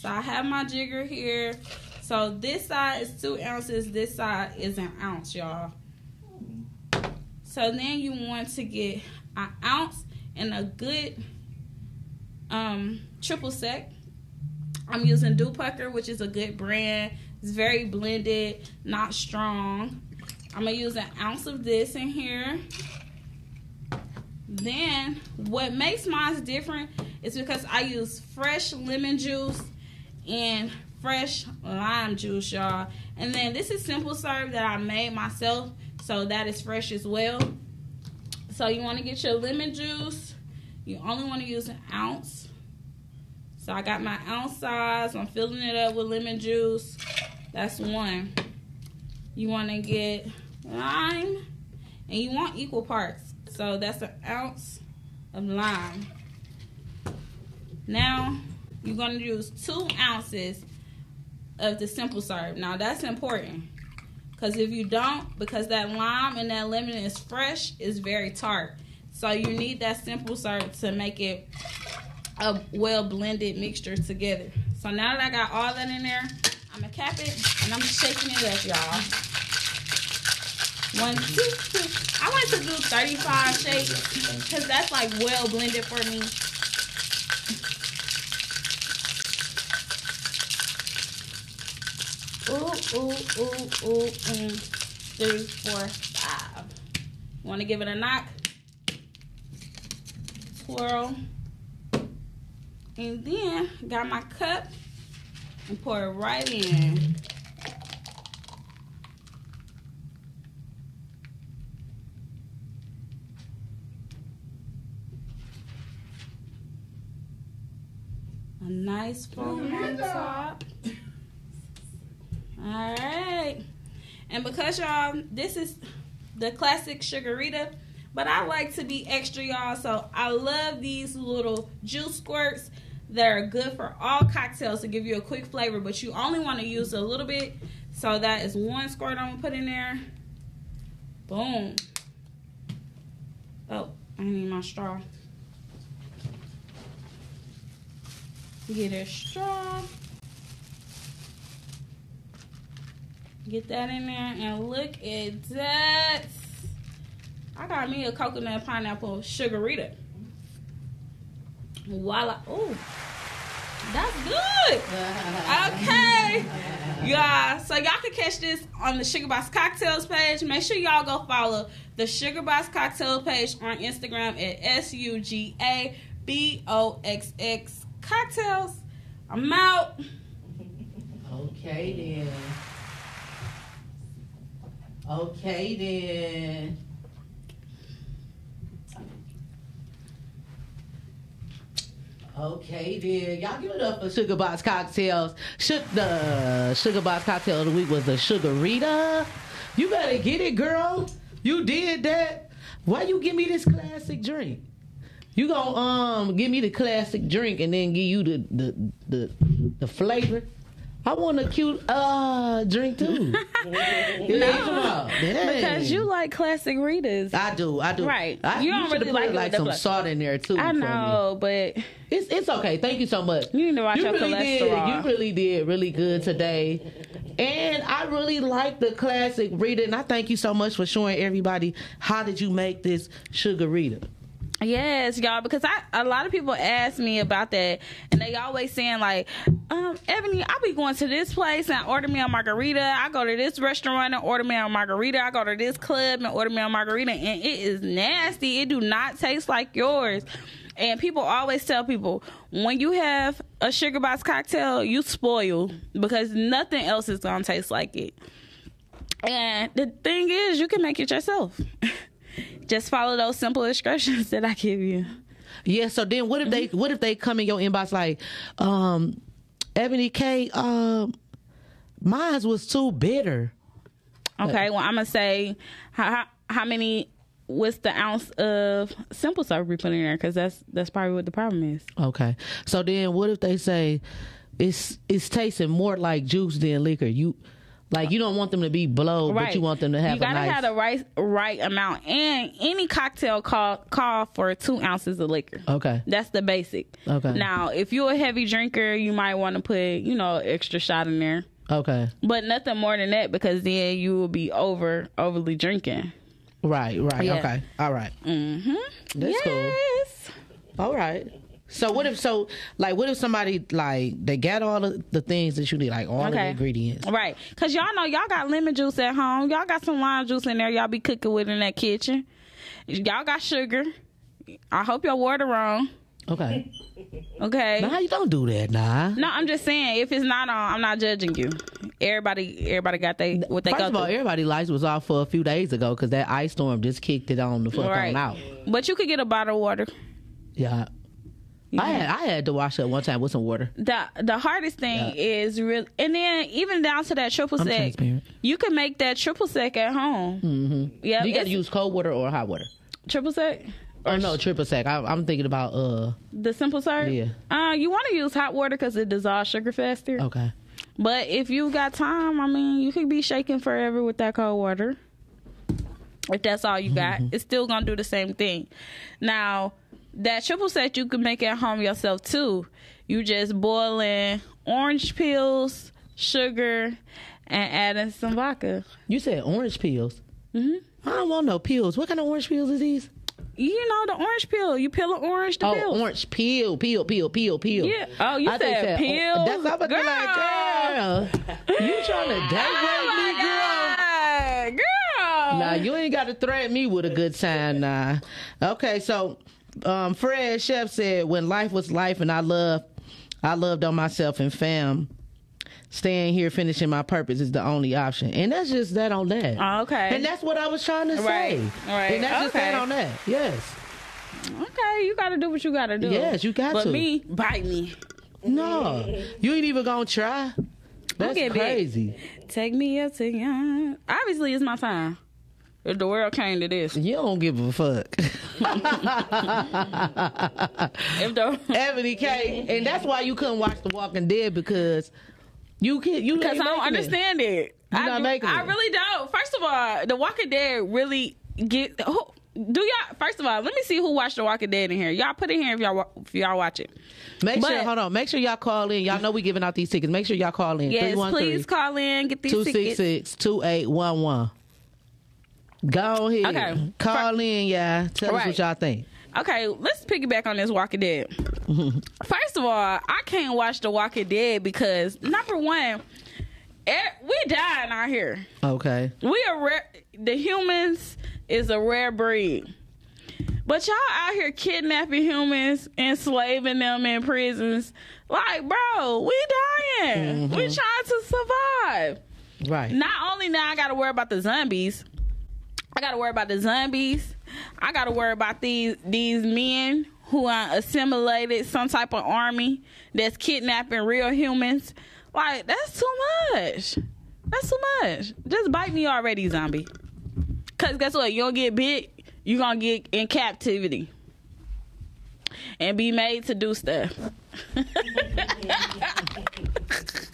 So I have my jigger here. So this side is two ounces. This side is an ounce, y'all. So then you want to get an ounce and a good um, triple sec. I'm using DeKuyper, which is a good brand. It's very blended, not strong. I'm gonna use an ounce of this in here. Then what makes mine different is because I use fresh lemon juice and fresh lime juice, y'all. And then this is simple syrup that I made myself, so that is fresh as well. So you want to get your lemon juice. You only want to use an ounce. So I got my ounce size. I'm filling it up with lemon juice. That's one. You want to get lime. and you want equal parts. So that's an ounce of lime. Now you're gonna use two ounces of the simple syrup. Now that's important because if you don't, because that lime and that lemon is fresh, is very tart. So you need that simple syrup to make it a well blended mixture together. So now that I got all that in there, I'm gonna cap it and I'm shaking it up, y'all. One, two, three. I like to do 35 shakes because that's like well blended for me. Ooh, ooh, ooh, ooh, and three, four, five. Want to give it a knock? Swirl. And then got my cup and pour it right in. A nice foam on top. All right. And because y'all, this is the classic sugarita, but I like to be extra, y'all. So I love these little juice squirts that are good for all cocktails to give you a quick flavor, but you only want to use a little bit. So that is one squirt I'm gonna put in there. Boom. Oh, I need my straw. Get a straw. Get that in there and look at that. I got me a coconut pineapple sugarita. Voila. Oh, that's good. Okay. Yeah, so y'all can catch this on the Sugar Box Cocktails page. Make sure y'all go follow the Sugar Box Cocktail page on Instagram at S U G A B O X X Cocktails. I'm out. Okay then. Okay then. Okay then. Y'all give it up for Sugar Box Cocktails. Shook the Sugar Box Cocktail of the week was the Sugarita. You better get it, girl. You did that. Why you give me this classic drink? You gonna um give me the classic drink and then give you the the the, the flavor. I want a cute uh drink too. yeah, come on. Dang. Because you like classic readers. I do, I do. Right. I, You don't shoulda really put like like some fla- salt in there too. I know, but It's it's okay. Thank you so much. You need to watch your really did. cholesterol. You really did really good today. And I really like the classic reader. and I thank you so much for showing everybody how did you make this sugar Rita. Yes, y'all, because I a lot of people ask me about that, and they always saying like, um, Ebony, I be going to this place and order me a margarita. I go to this restaurant and order me a margarita. I go to this club and order me a margarita, and it is nasty. It do not taste like yours. And people always tell people when you have a sugar box cocktail, you spoil because nothing else is gonna taste like it. And the thing is, you can make it yourself. Just follow those simple instructions that I give you. Yeah. So then, what if they Mm-hmm. what if they come in your inbox like, um, Ebony K, um, mine was too bitter. Okay, well, I'm gonna say how how, how many. What's the ounce of simple syrup we put in there? Because that's that's probably what the problem is. Okay. So then what if they say it's it's tasting more like juice than liquor? You like you don't want them to be blow, but you want them to have a nice. You gotta nice have the right right amount, and any cocktail call call for two ounces of liquor. Okay. That's the basic. Okay. Now, if you're a heavy drinker, you might want to put you know extra shot in there, Okay. but nothing more than that because then you will be over overly drinking. Right, right. Yeah. Okay. All right. Mm-hmm. That's yes. cool. All right. So what if so like what if somebody like they got all the, the things that you need, like all of the Okay. ingredients. Right. Cause y'all know y'all got lemon juice at home. Y'all got some lime juice in there. Y'all be cooking with in that kitchen. Y'all got sugar. I hope your water wrong. Okay. Okay. Nah, you don't do that, nah. No, I'm just saying if it's not on, I'm not judging you. Everybody, everybody got they what they First of all, through. everybody lights was off for a few days ago because that ice storm just kicked it on the fuck Right. on out. But you could get a bottle of water. Yeah. I had I had to wash up one time with some water. the the hardest thing Yeah. is real, and then even down to that triple sec, you can make that triple sec at home. Mm-hmm. Yeah, You got to use cold water or hot water. triple sec. Oh no, triple sec. I, I'm thinking about uh. The simple syrup. Yeah. Uh, you want to use hot water because it dissolves sugar faster. Okay. But if you got time, I mean, you could be shaking forever with that cold water. If that's all you got, it's still gonna do the same thing. Now, that triple sec you can make at home yourself too. You just boil in orange peels, sugar, and adding some vodka. You said orange peels. Mm-hmm. I don't want no peels. What kind of orange peels is these? You know the orange peel. You peel an orange to Oh, peel. orange peel, peel, peel, peel, peel. Yeah. Oh, you I said that- peel. That's what I'm girl. like, girl. You trying to Oh me, girl? God, girl. Nah, you ain't got to threaten me with a good time, nah. Okay, so um, Fred Chef said, "When life was life, and I love, I loved on myself and fam. Staying here, finishing my purpose is the only option, and that's just that on that. Oh, okay. and that's what I was trying to say. Right, right, And that's just okay. that on that. Yes. Okay, you gotta do what you gotta do. Yes, you got but to. me, bite me. No, you ain't even gonna try. That's big. crazy. Take me up to young. Obviously, it's my time. If the world came to this, You don't give a fuck. if the Ebony K, and that's why you couldn't watch The Walking Dead because you can't. you because I don't it. understand it. You're I, not making I it. really don't. First of all, The Walking Dead really get. Who, do y'all? First of all, let me see who watched The Walking Dead in here. Y'all put it here if y'all if y'all watch it. Make sure, hold on. Make sure y'all call in. Y'all know we giving out these tickets. Make sure y'all call in. Yes, please call in. Get these tickets. 266 2811. Go ahead. Okay. Call in, yeah. Tell us what y'all think. Okay, let's piggyback on this Walking Dead. First of all, I can't watch The Walking Dead because number one, eh, we dying out here. Okay. We are rare. The humans is a rare breed. But y'all out here kidnapping humans, enslaving them in prisons. Like, bro, we dying. We trying to survive. Right. Not only now I gotta worry about the zombies, I gotta worry about the zombies. I gotta worry about these these men who are assimilated some type of army that's kidnapping real humans. Like that's too much. That's too much. Just bite me already, zombie. Cause guess what? You don't get bit. You gonna get in captivity and be made to do stuff.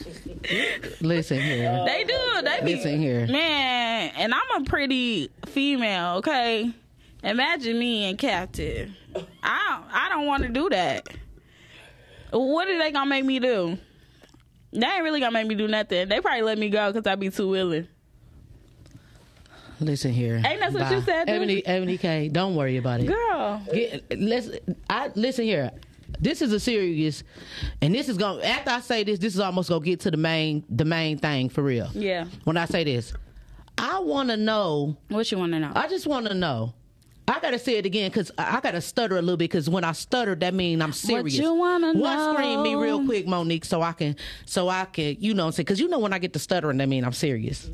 Listen here. They do. They be Listen here. man. And I'm a pretty female. Okay, imagine me in captive. I don't, I don't want to do that. What are they gonna make me do? They ain't really gonna make me do nothing. They probably let me go because I be too willing. Listen here. Ain't that what Bye. you said? Ebony, Ebony K, don't worry about it. Girl, Get, let's. I listen here. This is a serious, and this is going. to After I say this, this is almost gonna get to the main, the main thing for real. yeah. When I say this, I want to know. What you want to know? I just want to know. I gotta say it again because I gotta stutter a little bit because when I stutter, that means I'm serious. What you wanna One scream me real quick, Monique, so I can, so I can, you know, what I'm saying because you know when I get to stuttering, that means I'm serious.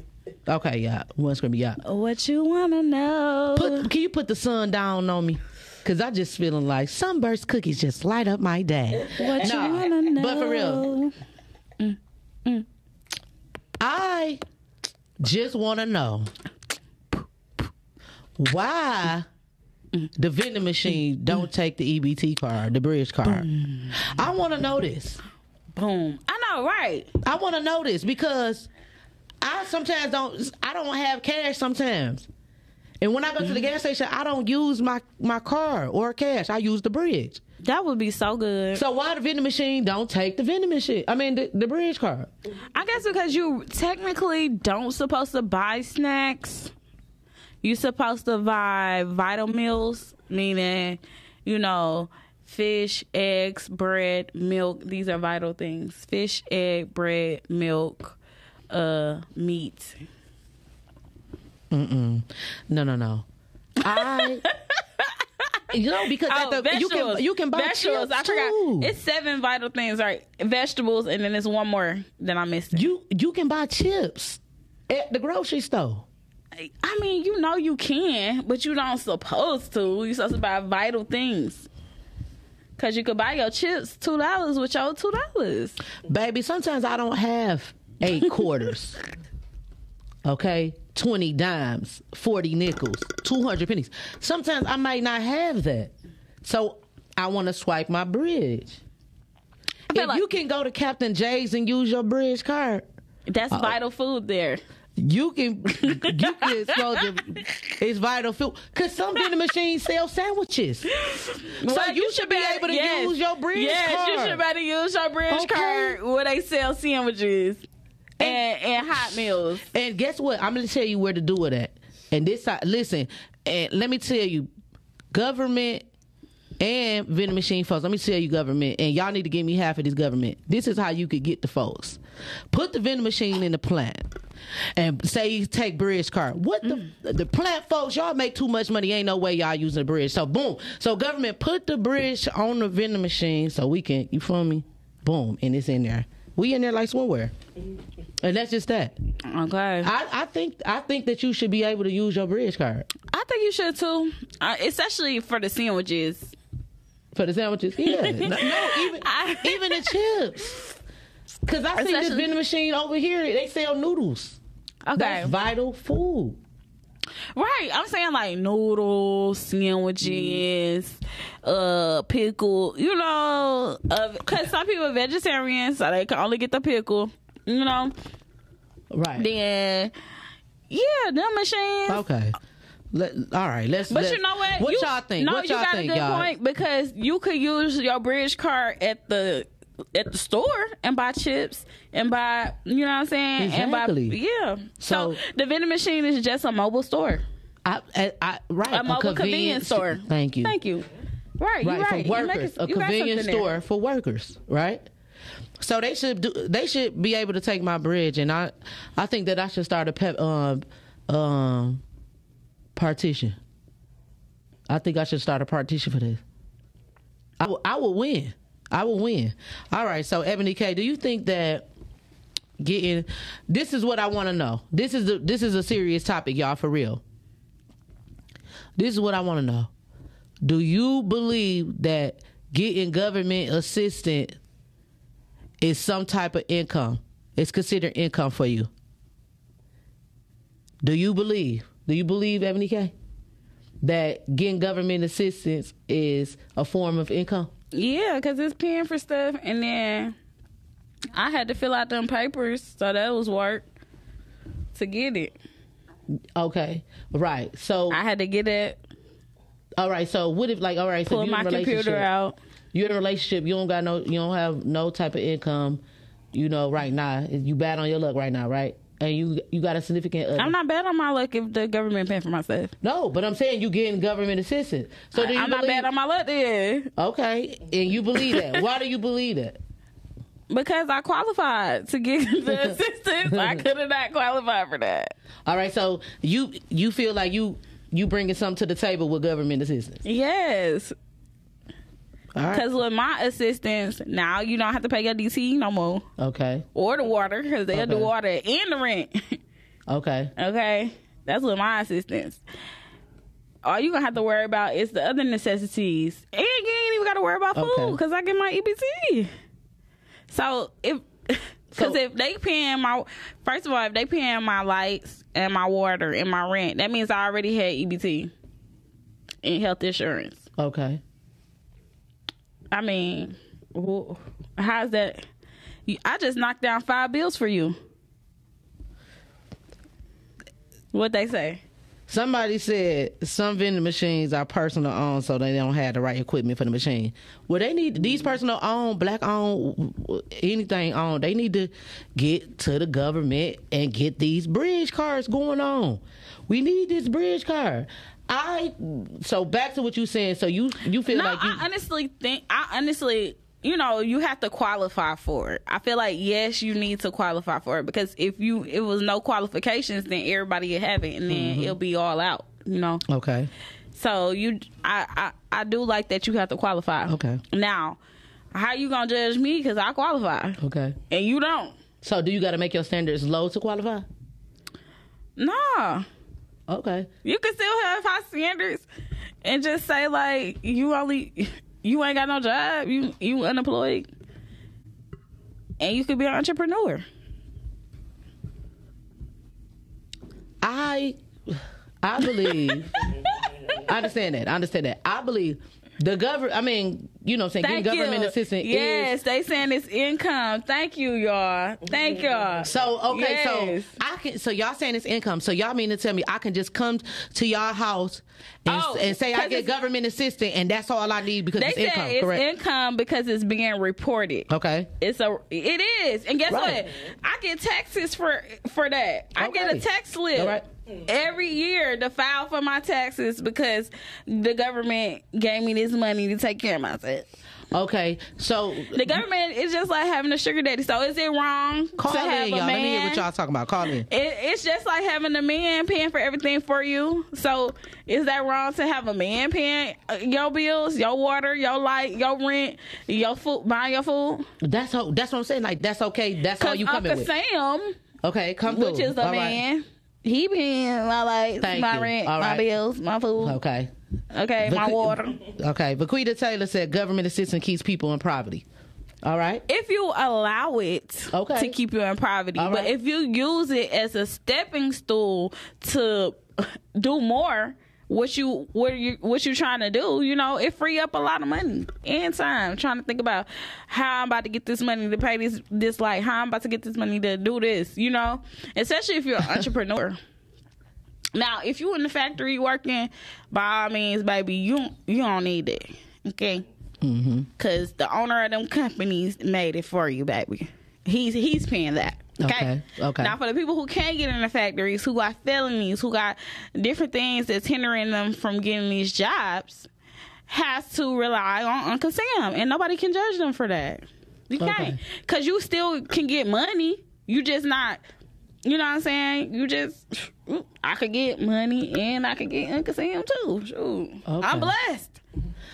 Okay, yeah, one scream, me, yeah. what you want to know? Put, can you put the sun down on me? Cause I just feeling like sunburst cookies just light up my day. what you want to know? but for real. I just want to know why the vending machine don't take the EBT card, the bridge card. I want to know this. Boom. I know, right? I want to know this because I sometimes don't. I don't have cash sometimes, and when I go to the gas station, I don't use my my card or cash. I use the bridge. That would be so good. So why the vending machine don't take the vending machine? I mean the, the bridge card. I guess because you technically don't supposed to buy snacks. You supposed to buy vital meals, meaning, you know, fish, eggs, bread, milk. These are vital things. Fish, egg, bread, milk, uh, meat. No, no, no. I. You know, because Oh, the, you can you can buy vegetables. chips I forgot. too. It's seven vital things, right? Vegetables, and then there's one more that I missed. you you can buy chips at the grocery store. I mean, you know you can, but you don't supposed to. You supposed to buy vital things. Cause you could buy your chips two dollars with your two dollars. Baby, sometimes I don't have eight quarters. Okay? 20 dimes, 40 nickels, 200 pennies. Sometimes I might not have that. So I want to swipe my bridge. If like- you can go to Captain Jay's and use your bridge card, That's vital food there. you can you can to it's vital food because some vending machines sell sandwiches. So Well, you, should be able to yes. use your bridge yes, card. you should be able to use your bridge Okay. card where they sell sandwiches and, and hot meals. And guess what? I'm going to tell you where to do it at. And this, side, listen, and let me tell you, government and vending machine folks. Let me tell you, government, and y'all need to give me half of this government. This is how you could get the folks. Put the vending machine in the plant. And say you take bridge card. What the mm. the plant folks? Y'all make too much money. Ain't no way y'all using the bridge. So boom. So government put the bridge on the vending machine so we can. You feel me? Boom, and it's in there. We in there like swimwear, and that's just that. Okay. I, I think I think that you should be able to use your bridge card I think you should too, uh, especially for the sandwiches. for the sandwiches. Yeah, no, no, even I- even the chips. Cause I see this vending machine over here. They sell noodles. Okay. That's vital food. Right. I'm saying like noodles, sandwiches, uh, pickle, you know, uh, cause some people are vegetarians, so they can only get the pickle, you know. Right. Then, yeah, them machines. Okay. Let, all right. Let's. But let- you know what? What You- y'all think? No, what you got a good y'all? point because you could use your bridge card at the at the store and buy chips and buy, you know what I'm saying? Exactly. And buy, yeah. So, So- the vending machine is just a mobile store, I, I, I, right. a mobile convenience store. Thank you. Thank you. Right. right, right. for workers, a got convenience something there. store for workers, right? So they should do. They should be able to take my bridge, and I, I think that I should start a pep, um, um, partition. I think I should start a partition for this. I I will win. I will win. All right. So Ebony K, do you think that getting this is what I want to know. This is the this is a serious topic, y'all, for real. This is what I want to know. Do you believe that getting government assistance is some type of income? It's considered income for you. Do you believe? Do you believe, Ebony K, that getting government assistance is a form of income? Yeah, because it's paying for stuff, and then I had to fill out them papers, so that was work to get it. Okay, right. So, I had to get it, all right. So, what if, like, all right, so pull you my computer out. you're in a relationship, you don't got no, you don't have no type of income, you know, right now. You bad on your luck right now, right? And you you got a significant other. I'm not bad on my luck if the government paying for my stuff. No, but I'm saying you getting government assistance. So do you I'm not bad on my luck then Okay, and you believe that. Why do you believe that? because I qualified to get the assistance. I could have not qualified for that. All right, so you you feel like you you bringing something to the table with government assistance. Yes, All right. because with my assistance, now you don't have to pay your DT no more Okay. or the water because they'll do water and the rent. Okay. Okay, that's with my assistance. All you gonna have to worry about is the other necessities, and you ain't even got to worry about food Okay. because I get my EBT. So if, because So- if they paying my, first of all, if they paying my lights and my water and my rent, that means I already had EBT and health insurance. Okay. I mean, how's that? I just knocked down five bills for you. What they say? Somebody said some vending machines are personal owned, so they don't have the right equipment for the machine. Well, they need these mm. personal owned, black owned, anything owned. They need to get to the government and get these bridge cards going on. We need this bridge card. I so back to what you saying. So you you feel No, like you I honestly think I honestly, you know, you have to qualify for it. I feel like yes, you need to qualify for it because if you it was no qualifications, then everybody would have it, and then Mm-hmm. it'll be all out. You know, okay. so you, I, I, I do like that you have to qualify. Okay. Now, how you gonna judge me because I qualify Okay. and you don't? So do you got to make your standards low to qualify? Nah, Okay. you can still have high standards and just say like you only. you ain't got no job. You you unemployed, and you could be an entrepreneur. I I believe I understand that. I understand that. I believe the government I mean, you know what I'm saying, Thank government you. assistance Yes, is they saying it's income. Thank you, y'all. Thank mm-hmm. y'all. so okay, Yes. so I can so y'all saying it's income. So y'all mean to tell me I can just come to y'all house and, Oh, and say I get government assistance and that's all I need because it's income, it's correct? income because it's being reported. okay. It's a it is. And guess Right. what? I get taxes for for that. I get a tax slip. Every year to file for my taxes because the government gave me this money to take care of myself. Okay. So The government is just like having a sugar daddy. So is it wrong call to have in, a y'all. man? Let me hear what y'all talking about. Call in. It, it's just like having a man paying for everything for you. So is that wrong to have a man paying uh, your bills, your water, your light, your rent, your food, buying your food? That's how, that's what I'm saying. Like that's okay. That's all Because you coming Uncle with. Sam, Okay, come through. which is a All right. He paying my lights, Thank my you. rent, All my right. bills, my food. Okay. Okay, my water. Okay. Vaquita Taylor said government assistance keeps people in poverty. All right. If you allow it Okay. to keep you in poverty, All but if you use it as a stepping stool to do more, what you what you what you trying to do, you know, it free up a lot of money and time. Trying to think about how I'm about to get this money to pay this this like how I'm about to get this money to do this, you know, especially if you're an entrepreneur. Now, if you in the factory working, by all means, baby, you you don't need it, okay? Mm-hmm. Cause the owner of them companies made it for you, baby. He's he's paying that. Okay. Okay, okay. Now for the people who can't get in the factories, who got felonies, who got different things that's hindering them from getting these jobs, has to rely on Uncle Sam, and nobody can judge them for that. You can't, cause you still can get money. You just not. You know what I'm saying? You just, I could get money and I could get Uncle Sam too. Shoot. Okay. I'm blessed.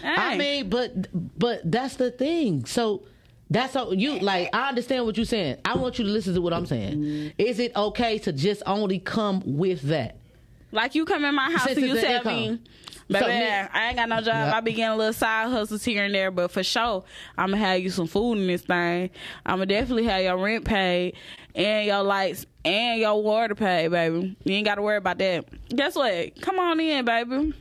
I mean, but but that's the thing. So that's how you like. I understand what you're saying. I want you to listen to what I'm saying. Mm-hmm. Is it okay to just only come with that? Like you come in my house Since and you tell me, baby, So I ain't got no job. Yep. I be getting a little side hustles here and there, but for sure, I'm gonna have you some food in this thing. I'm gonna definitely have your rent paid and your lights and your water paid, baby. You ain't got to worry about that. Guess what? Come on in, baby.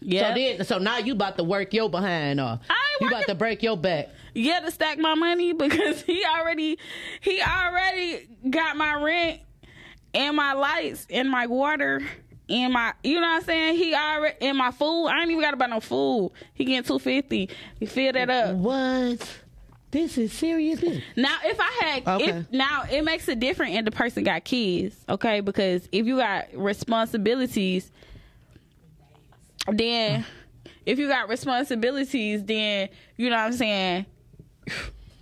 Yeah. So then, so now you about to work your behind off. I ain't You about to break your back. Yeah to stack my money because he already he already got my rent and my lights and my water and my you know what I'm saying? He already and my food. I ain't even got to buy no food. He getting two fifty. You fill that up? What? This is serious. now if I had Okay. if now it makes it different if the person got kids okay? Because if you got responsibilities then if you got responsibilities then you know what I'm saying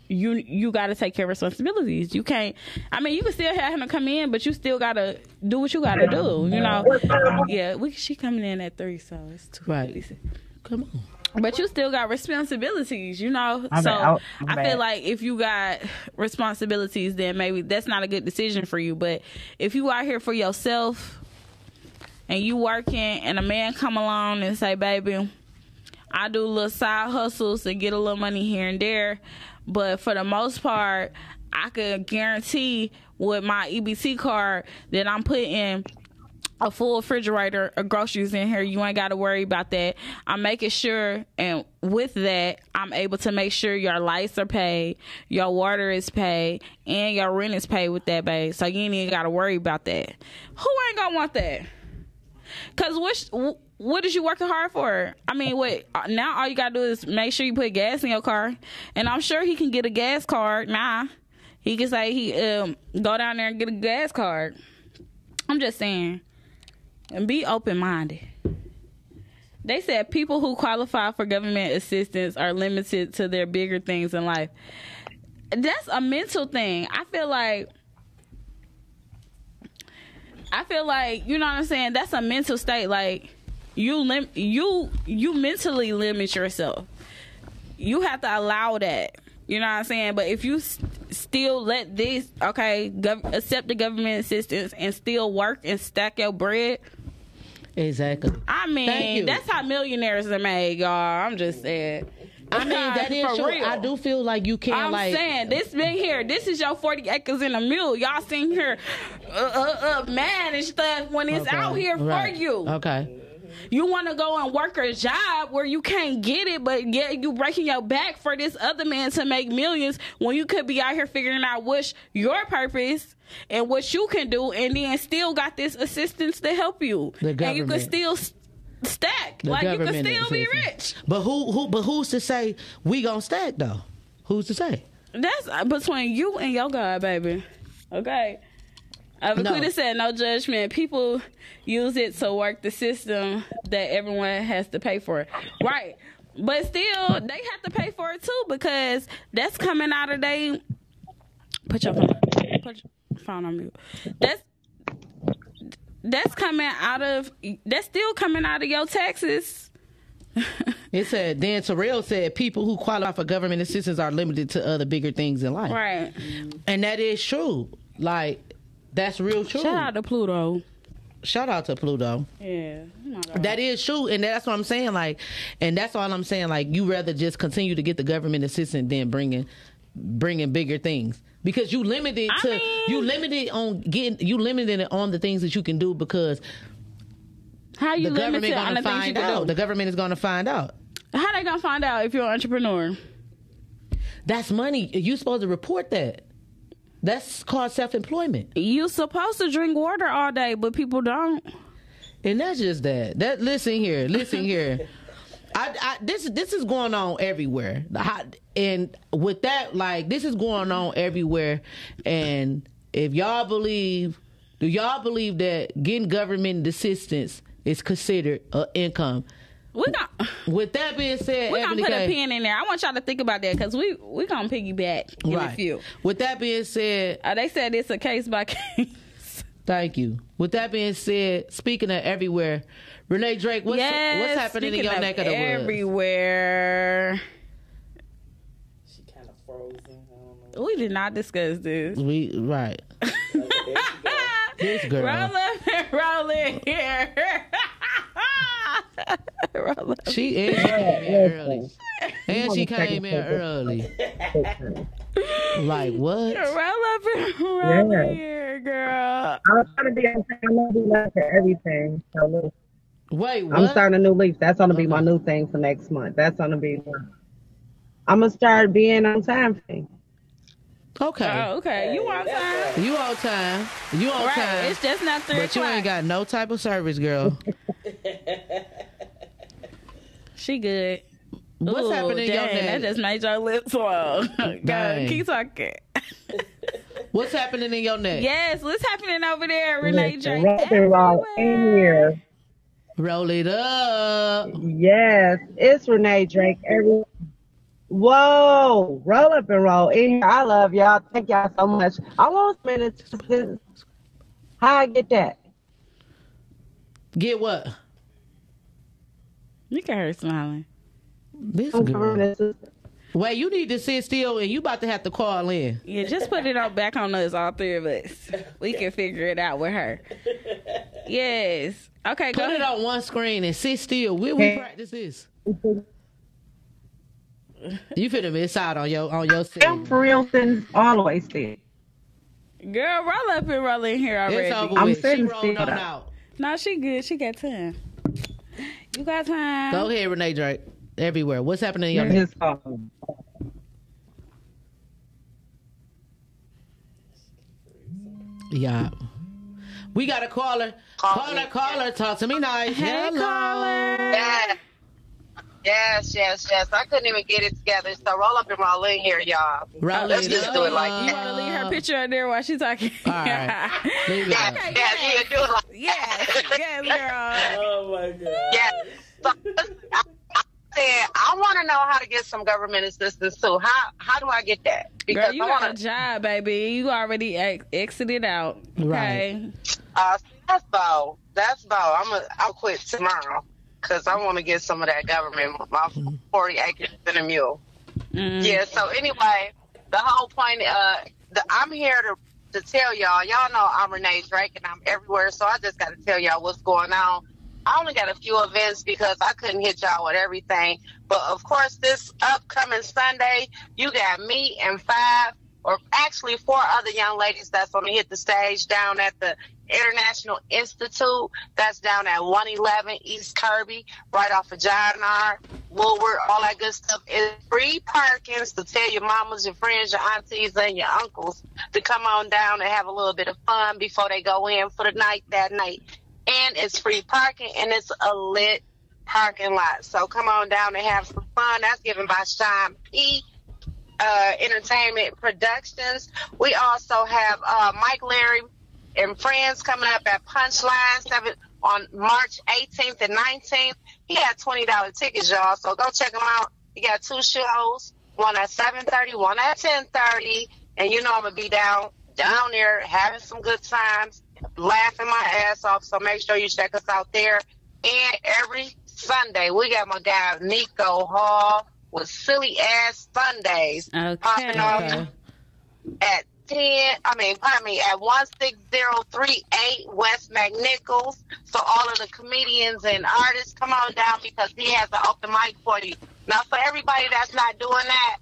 you you got to take care of responsibilities. You can't. I mean, you can still have him to come in, but you still got to do what you got to do. You know. Yeah, we she coming in at three, so it's two. Right. Come on. But you still got responsibilities, you know. I'm so bad. I'm bad. feel like if you got responsibilities, then maybe that's not a good decision for you. But if you out here for yourself and you working, and a man come along and say, "Baby, I do little side hustles to get a little money here and there, but for the most part, I could guarantee with my EBT card that I'm putting a full refrigerator of groceries in here. You ain't got to worry about that. I'm making sure, and with that, I'm able to make sure your lights are paid, your water is paid, and your rent is paid with that, babe. So you ain't even got to worry about that. Who ain't gonna want that? Cause what what is you working hard for? I mean, what now? All you gotta do is make sure you put gas in your car, and I'm sure he can get a gas card. Nah, he can say he um go down there and get a gas card. I'm just saying, and be open minded. They said people who qualify for government assistance are limited to their bigger things in life. That's a mental thing. I feel like I feel like you know what I'm saying. That's a mental state. Like you lim- you you mentally limit yourself. You have to allow that. You know what I'm saying. But if you still let this okay gov- accept the government assistance and still work and stack your bread, Exactly. I mean that's how millionaires are made, y'all. I'm just saying. I mean, that is true. real. I do feel like you can't I'm like. saying this been here. This is your 40 acres in a mule. Y'all seen here, uh, uh, uh, mad and stuff when it's Okay, out here right. for you. Okay. You want to go and work a job where you can't get it, but yet you breaking your back for this other man to make millions when you could be out here figuring out what's your purpose and what you can do, and then still got this assistance to help you, The and you can still stack. The like you can still be rich. But who who but who's to say we gonna stack though? Who's to say? That's uh, between you and your God, baby. Okay. Uh, No. Vaquita said no judgment. People use it to work the system that everyone has to pay for. It. Right. But still, they have to pay for it too because that's coming out of they. Put your phone. Put your phone on mute. That's that's coming out of. That's still coming out of your taxes. It said Dan Terrell said people who qualify for government assistance are limited to other bigger things in life. Right. And that is true. Like that's real true. Shout out to Pluto. Shout out to Pluto. Yeah. Oh. That is true, and that's what I'm saying. Like, and that's all I'm saying. Like, you rather just continue to get the government assistance than bringing, bringing bigger things because you limited I to mean- you limited on getting you limited it on the things that you can do because How you the government limited on gonna the things you find out. do? The government is going to find out. How they gonna find out if you're an entrepreneur? That's money. You supposed to report that. That's called self employment, You supposed to drink water all day, but people don't. and that's just that. That listen here, listen here. I, I this this is going on everywhere, and with that, like this is going on everywhere. And if y'all believe, do y'all believe that getting government assistance is considered an income? We got With that being said, we're gonna put a K- pin in there. I want y'all to think about that because we we gonna piggyback in a few. With that being said, Uh, they said it's a case by case. Thank you. With that being said, speaking of everywhere, Renee Drake, what's yes, what's happening in speaking your neck of the woods? Everywhere. She kind of frozen. I don't know. We did not discuss this. We right. There she go. This girl. Roll up and roll in here. roll. She and she came in early. And she came in early. Like what? Roll up and roll Yeah. in here, girl. I'm trying to be on time. I'm gonna be late for everything. So look, Wait, what? I'm starting a new leaf. That's gonna be my new thing for next month. That's gonna be. I'm gonna start being on time. thing. Okay. Oh, okay. You on time? You on time. You on Right. time. It's just not three But you ain't got no type of service, girl. She good. What's Ooh, happening in your dang, That neck? just made your lips swell. Go, Dang. keep talking. What's happening in your neck? yes, what's happening over there, Renee Listen, Drake? rock in Everywhere. here. Roll it up. Yes, it's Renee Drake. Every whoa, roll up and roll in here. I love y'all. Thank y'all so much. I want a minute to how I get that. Get what? You at her smiling. This girl. Government. Wait, you need to sit still and you about to have to call in. Yeah, just put it on back on us, all three of us. We can figure it out with her. Yes. Okay, go Put it ahead. on one screen and sit still. Where we practice this? You finna miss out on your on your I'm for real since always still. Girl, roll up and roll in here already. It's over I'm with. She sitting rolled still. on out. No, she good. She got time. You got time. Go ahead, Renee Drake. Everywhere. What's happening in your neck? His phone. Yeah. We got a caller. Caller, caller, talk to me nice. Hey, Hello. caller. Yes. Yes, yes, yes. I couldn't even get it together. So roll up and roll in here, y'all. Roll Let's just do it like up. You want to leave her picture up there while she's talking? All right. Leave it Yes, yes, you do it like yes, yes, girl. Oh my god. Yes. So, listen, I, I said I want to know how to get some government assistance too. How how do I get that? Because Girl, you I got a job, baby. You already ex- exited out. Okay. Uh, that's bow. That's bow. I'm a, I'll quit tomorrow because I want to get some of that government. My 40 acres and a mule. Mm. Yeah. So anyway, the whole point. Uh, the, I'm here to to tell y'all. Y'all know I'm Renee Drake and I'm everywhere. So I just got to tell y'all what's going on. I only got a few events because I couldn't hit y'all with everything. But of course, this upcoming Sunday, you got me and five, or actually four other young ladies that's going to hit the stage down at the International Institute. That's down at 111 East Kirby, right off of John R. Woodward, all that good stuff. It's free parking to tell your mamas, your friends, your aunties, and your uncles to come on down and have a little bit of fun before they go in for the night that night. And it's free parking and it's a lit parking lot. So come on down and have some fun. That's given by Sean P. Uh, Entertainment Productions. We also have uh, Mike Larry and friends coming up at Punchline seven on March 18th and 19th. He had twenty dollar tickets, y'all. So go check him out. He got two shows, one at 7:30, one at 10:30, and you know I'm gonna be down down there having some good times, laughing my ass off. So make sure you check us out there. And every Sunday we got my guy Nico Hall with silly ass Sundays popping off at 10, I mean, pardon me, at 16038 West McNichols. So all of the comedians and artists, come on down because he has an open mic for you. Now, for everybody that's not doing that,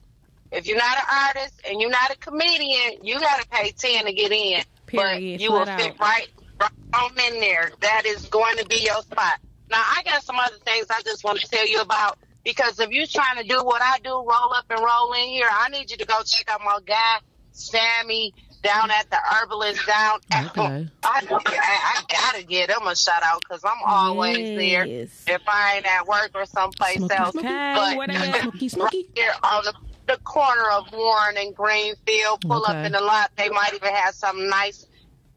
if you're not an artist and you're not a comedian, you got to pay 10 to get in. Period. But you will fit right, right on in there. That is going to be your spot. Now, I got some other things I just want to tell you about because if you're trying to do what I do, roll up and roll in here, I need you to go check out my guy, Sammy, down at the Herbalist down. Okay. I, I, I gotta get him a shout out because I'm always there if I ain't at work or someplace Smoky, else. smoky. Okay, But Smoky, smoky. right here on the, the corner of Warren and Greenfield, pull Okay. up in the lot. They might even have something nice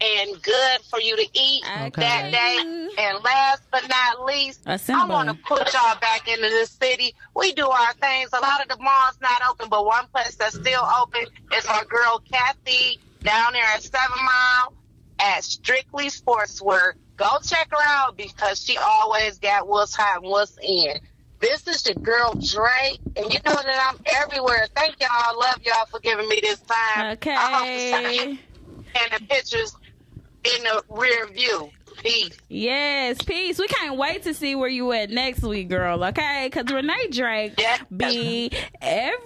and good for you to eat Okay. that day. And last but not least, I want to put y'all back into this city. We do our things. A lot of the malls not open, but one place that's still open is our girl Kathy down there at Seven Mile at Strictly Sportswear. Go check her out because she always got what's hot and what's in. This is your girl Dre, and you know that I'm everywhere. Thank y'all. I love y'all for giving me this time. I hope to see you Okay. and the pictures in the rear view. Peace. Yes, peace. We can't wait to see where you at next week, girl. Okay, because Renee Drake Yeah. be everywhere.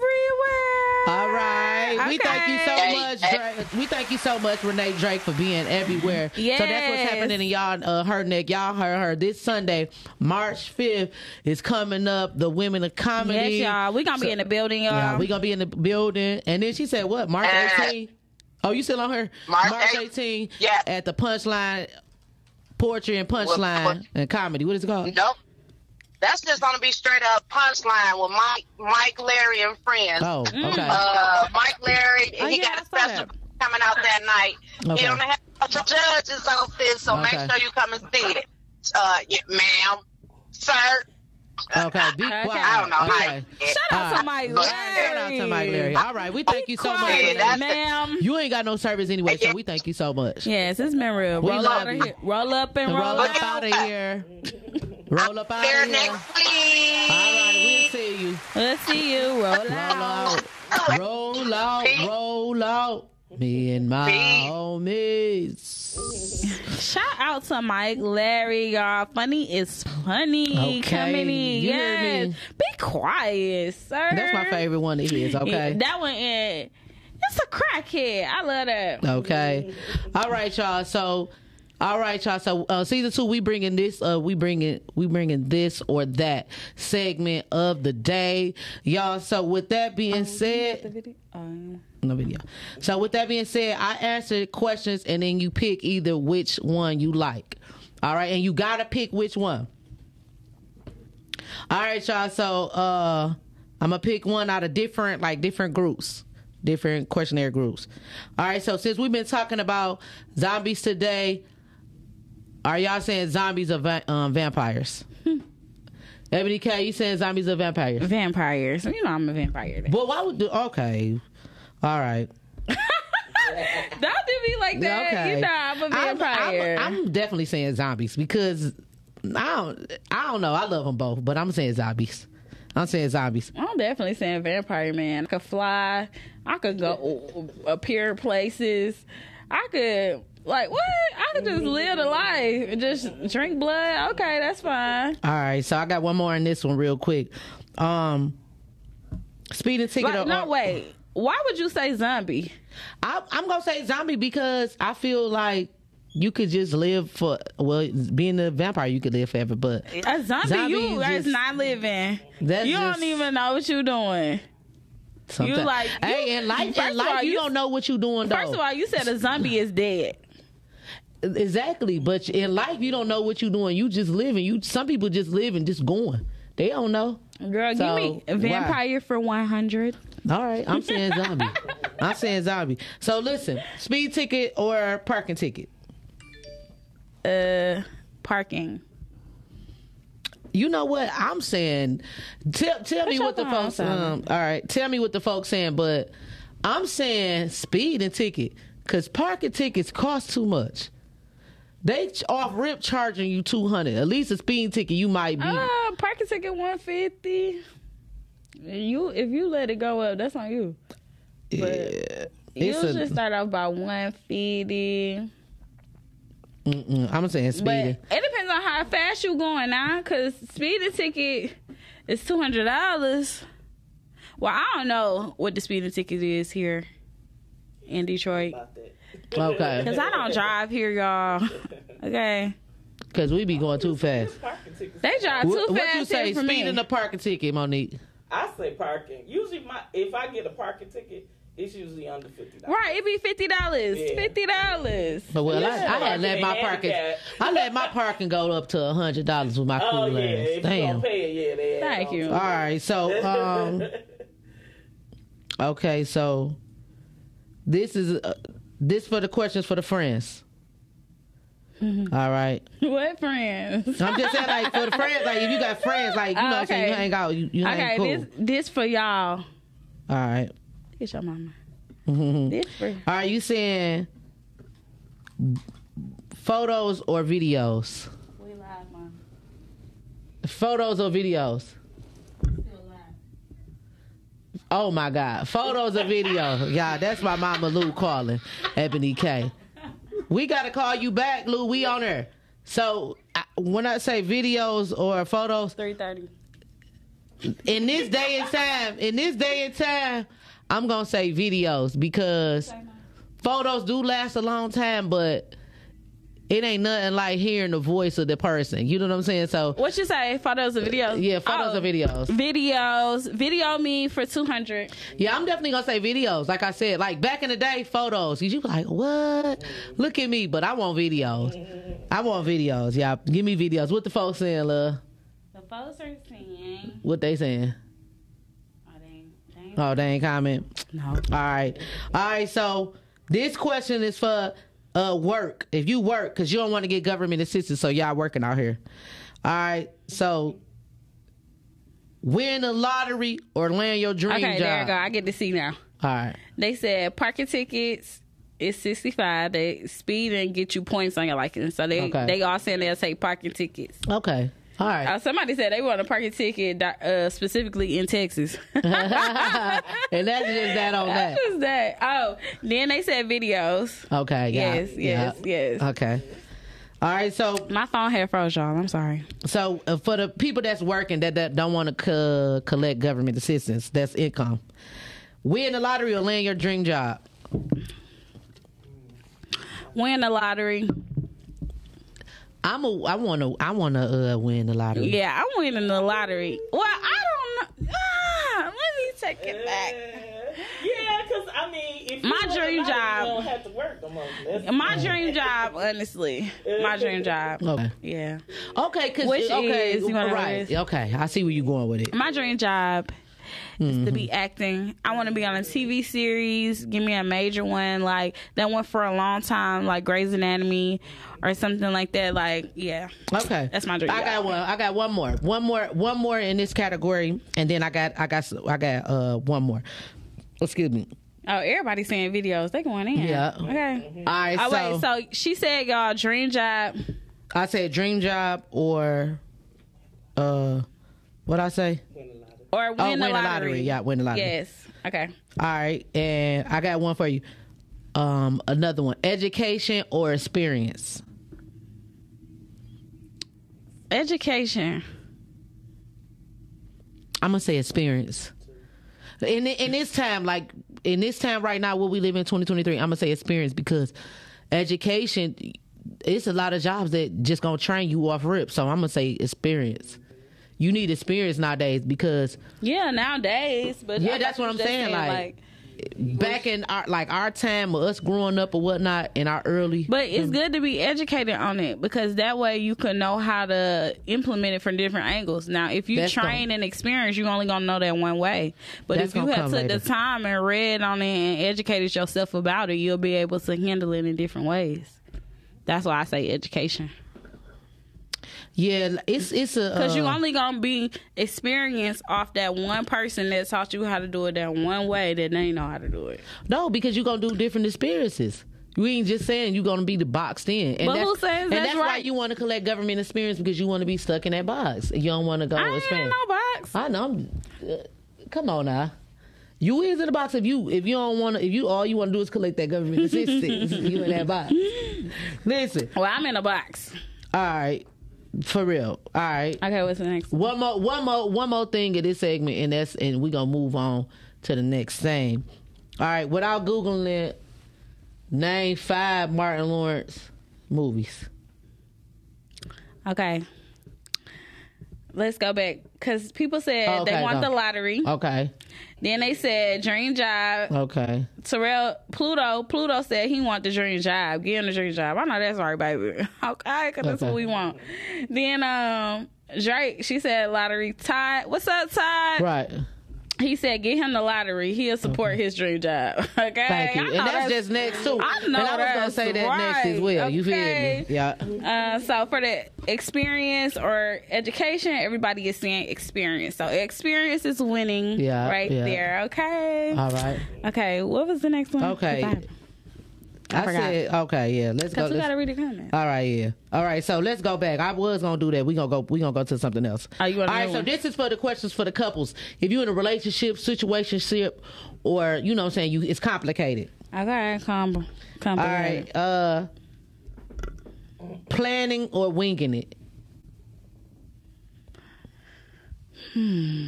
All right. We thank you so Okay. much, Drake. We thank you so much, Renee Drake, for being everywhere. So that's what's happening in y'all uh, her neck. Y'all heard her this Sunday, March fifth is coming up. The Women of Comedy. Yes, y'all. We gonna be in the building, y'all. Yeah, we gonna be in the building. And then she said, "What? March Uh, 18? Oh, you still on her? March 18. Yeah. At the Punchline Poetry and Punchline what- and Comedy. What is it called? Nope. That's just gonna be straight up punchline with Mike, Mike, Larry, and friends. Oh, Mm. okay. Uh, Mike Larry, Oh, he yeah, got a saw special coming out that night. Okay. He don't have the judge's office, so Okay. make sure you come and see it. Uh, yeah, ma'am, sir. okay. Be Okay. quiet. I don't know. Okay. Shout out All to. Mike But- Larry. Shout out to Mike Larry. All right, we thank you so much. Quiet, Yeah, that's- ma'am. You ain't got no service anyway, so we thank you so much. Yes, it's been real. We Roll, love out of here. roll up and roll, roll up out. out of here. Roll up out of There here. next week. All right, we'll see you. Let's see you. Roll Roll out. out. Roll out. Roll out. Me and my Peace. homies. Shout out to Mike Larry, y'all. Funny is funny. Okay. Coming in. You hear yes. me? Be quiet, sir. That's my favorite one of his, okay? Yeah, that one in. It's a crackhead. I love that. Okay. All right, y'all. So, all right, y'all. So, uh, season two, we bringing this. Uh, we bringing we bringing this or that segment of the day, y'all. So, with that being said, Um, no video. So, with that being said, I answer questions, and then you pick either which one you like. All right, and you gotta pick which one. All right, y'all. So, uh, I'm gonna pick one out of different, like different groups, different questionnaire groups. All right. So, since we've been talking about zombies today, are y'all saying zombies are va- um, vampires? Ebony K, you saying zombies are vampires? vampires. You know I'm a vampire. But why would do? Okay. All right. Don't do me like that. Okay. You know I'm a I'm- vampire. I'm, I'm definitely saying zombies because I don't. I don't know. I love them both, but I'm saying zombies. I'm saying zombies. I'm definitely saying vampire man. I could fly. I could go appear places. I could like what? I could just live the life and just drink blood. Okay, that's fine. All right, so I got one more in this one real quick. Um, speeding ticket. Like, or- no, wait. Why would you say zombie? I, I'm gonna say zombie because I feel like you could just live for well, being a vampire, you could live forever. But A zombie, Zombie you is not living. That's you just- don't even know what you're doing. sometimes, like- hey, you- in life, in life, all, you, you- don't know what you're doing. Though. First of all, you said a zombie is dead. Exactly. But in life, you don't know what you're doing. You just living. You some people just live and just going. They don't know. Girl, So, give me a why? vampire for 100. All right, I'm saying zombie. I'm saying zombie. So listen, speed ticket or parking ticket. Uh, parking. You know what I'm saying? Tell tell me what the folks. Um, all right, tell me what the folks saying. But I'm saying speed and ticket because parking tickets cost too much. They off rip charging you two hundred. At least a speeding ticket you might be. Uh, parking ticket 150. You if you let it go up, that's on you. yeah. You It's a- should start off by 150. Mm-mm, I'm saying But speeding. it depends on how fast you going now, cause speeding ticket is two hundred dollars. Well, I don't know what the speeding ticket is here in Detroit, Okay, cause I don't drive here, y'all. Okay, because we be going too fast. They drive too What, what you say? here for me. Speeding the parking ticket, Monique. I say parking. Usually, my if I get a parking ticket, it's usually under fifty dollars. Right, it be fifty dollars. Yeah. Fifty dollars. But well, I, Yeah, I had let my parking parking. I let my parking go up to a hundred dollars with my cool Oh yeah, ass. if Damn. pay it, yeah, they Thank you. to All so um, okay, so this is uh, this for the questions for the friends. Mm-hmm. All right, What friends? I'm just saying like for the friends, like if you got friends, like you know, what I'm saying you Okay. hang out, you, you Okay, cool. this this for y'all. All right, Get your mama. Mhm. This for Are You saying photos or videos? we live, mom. Photos or videos? Oh my God. Photos or video. Yeah, that's my mama Lou calling. Ebony K. We got to call you back, Lou. We on her. So I, when I say videos or photos, Three thirty. in this day and time, in this day and time, I'm going to say videos because photos do last a long time, but it ain't nothing like hearing the voice of the person. You know what I'm saying? So, What you say? Photos or videos? yeah, photos Oh, or videos. Videos. Video me for two hundred. Yeah, I'm definitely gonna say videos. Like I said, like back in the day, photos. You be like, what? Look at me, but I want videos. I want videos. Yeah, give me videos. What the folks saying, love? The folks are saying. What they saying? Oh, they, they, Oh, they ain't comment. no. All right, all right. So this question is for uh work. If you work, cause you don't want to get government assistance, so y'all working out here. All right. So win the lottery or land your dream Okay, job. there you go. I get to see now. All right. They said parking tickets is sixty five. They speed and get you points on your license. So they Okay. they all saying they'll take parking tickets. Okay. All right. Uh, somebody said they want a parking ticket uh, specifically in Texas. and that's just that on that. What is that? Oh, then they said videos. Okay. Yeah. Yes, yes, yeah. yes. Okay. All right. So, My phone had froze, y'all. I'm sorry. so uh, for the people that's working that, that don't want to co- collect government assistance, that's income. Win the lottery or land your dream job. Win the lottery. I'm a. I want to. I want to uh, win the lottery. Yeah, I'm winning the lottery. Well, I don't know. Ah, let me take it back. Yeah, because I mean, if My dream lottery, job. don't have to work no more. That's- My dream job, honestly, my dream job. Okay. Yeah, Okay. Cause Which okay. is- you wanna know right. Okay. I see where you're going with it. my dream job is to be acting. I want to be on a TV series. Give me a major one, like that went for a long time, like Grey's Anatomy or something like that. Like, yeah, Okay. That's my dream I got one. I got one more. One more. One more in this category, and then I got. I got. I got. Uh, one more. Excuse me. Oh, everybody's saying videos. They going in. Yeah. Okay. All right. Oh so, wait. So she said, y'all dream job. I said dream job or uh what I say? Or win, the lottery. oh, the, win lottery. Yeah, win the lottery. Yes. Okay. All right, and I got one for you. Um, another one: education or experience. Education. I'm gonna say experience. In in this time, like in this time right now, what we live in 2023, I'm gonna say experience because education. It's a lot of jobs that just gonna train you off rip. So I'm gonna say experience. You need experience nowadays because Yeah, nowadays, but Yeah, that's what I'm just saying, said, like- back in our like our time or us growing up or whatnot in our early But it's good to be educated on it because that way you can know how to implement it from different angles. Now, if you That's train and experience, you're only gonna know that one way. But if you have took the time and read on it and educated yourself about it, you'll be able to handle it in different ways. That's why I say education yeah it's it's a because you uh, only gonna be experienced off that one person that taught you how to do it that one way that they know how to do it. No, because you're gonna do different experiences. You ain't just saying you're gonna be the boxed in. And But that's, who says and that's that's why right? you want to collect government experience because you want to be stuck in that box. You don't want to go I ain't in no box. I know. I'm, uh, come on now. You is in the box if you if you don't want to if you all you want to do is collect that government assistance. you in that box. Listen, Well, I'm in a box. all right, for real. All right. Okay, what's the next? one? More, one more, one more thing in this segment, and that's and we're gonna move on to the next thing. All right, without googling it, name five Martin Lawrence movies. Okay. Let's go back because people said Oh, they want the lottery. Okay, Then they said dream job. okay. Terrell Pluto Pluto said he want the dream job. Give him the dream job. I know that's right, baby. Okay, because that's what we want. Then um Drake, she said lottery. Todd, what's up, Todd? Right. He said get him the lottery. He'll support his dream job. Okay, Thank you. And know that's, just next too. I know and I was gonna that's say that next as well. You feel right. me? Yeah. Uh, so for the experience or education, everybody is saying experience. So experience is winning Yeah, right yeah. there. Okay. All right. okay. What was the next one? Okay. Because I, forgot. said okay. Yeah. Let's go. we let's- gotta read the comments. All right, yeah. All right, so let's go back. I was gonna do that. We gonna go. We gonna go to something else. Oh, you All right, so one? this is for the questions for the couples. If you're in a relationship, situationship, or you know, what I'm saying you, it's complicated. Okay, come. All right, uh, planning or winging it. Hmm.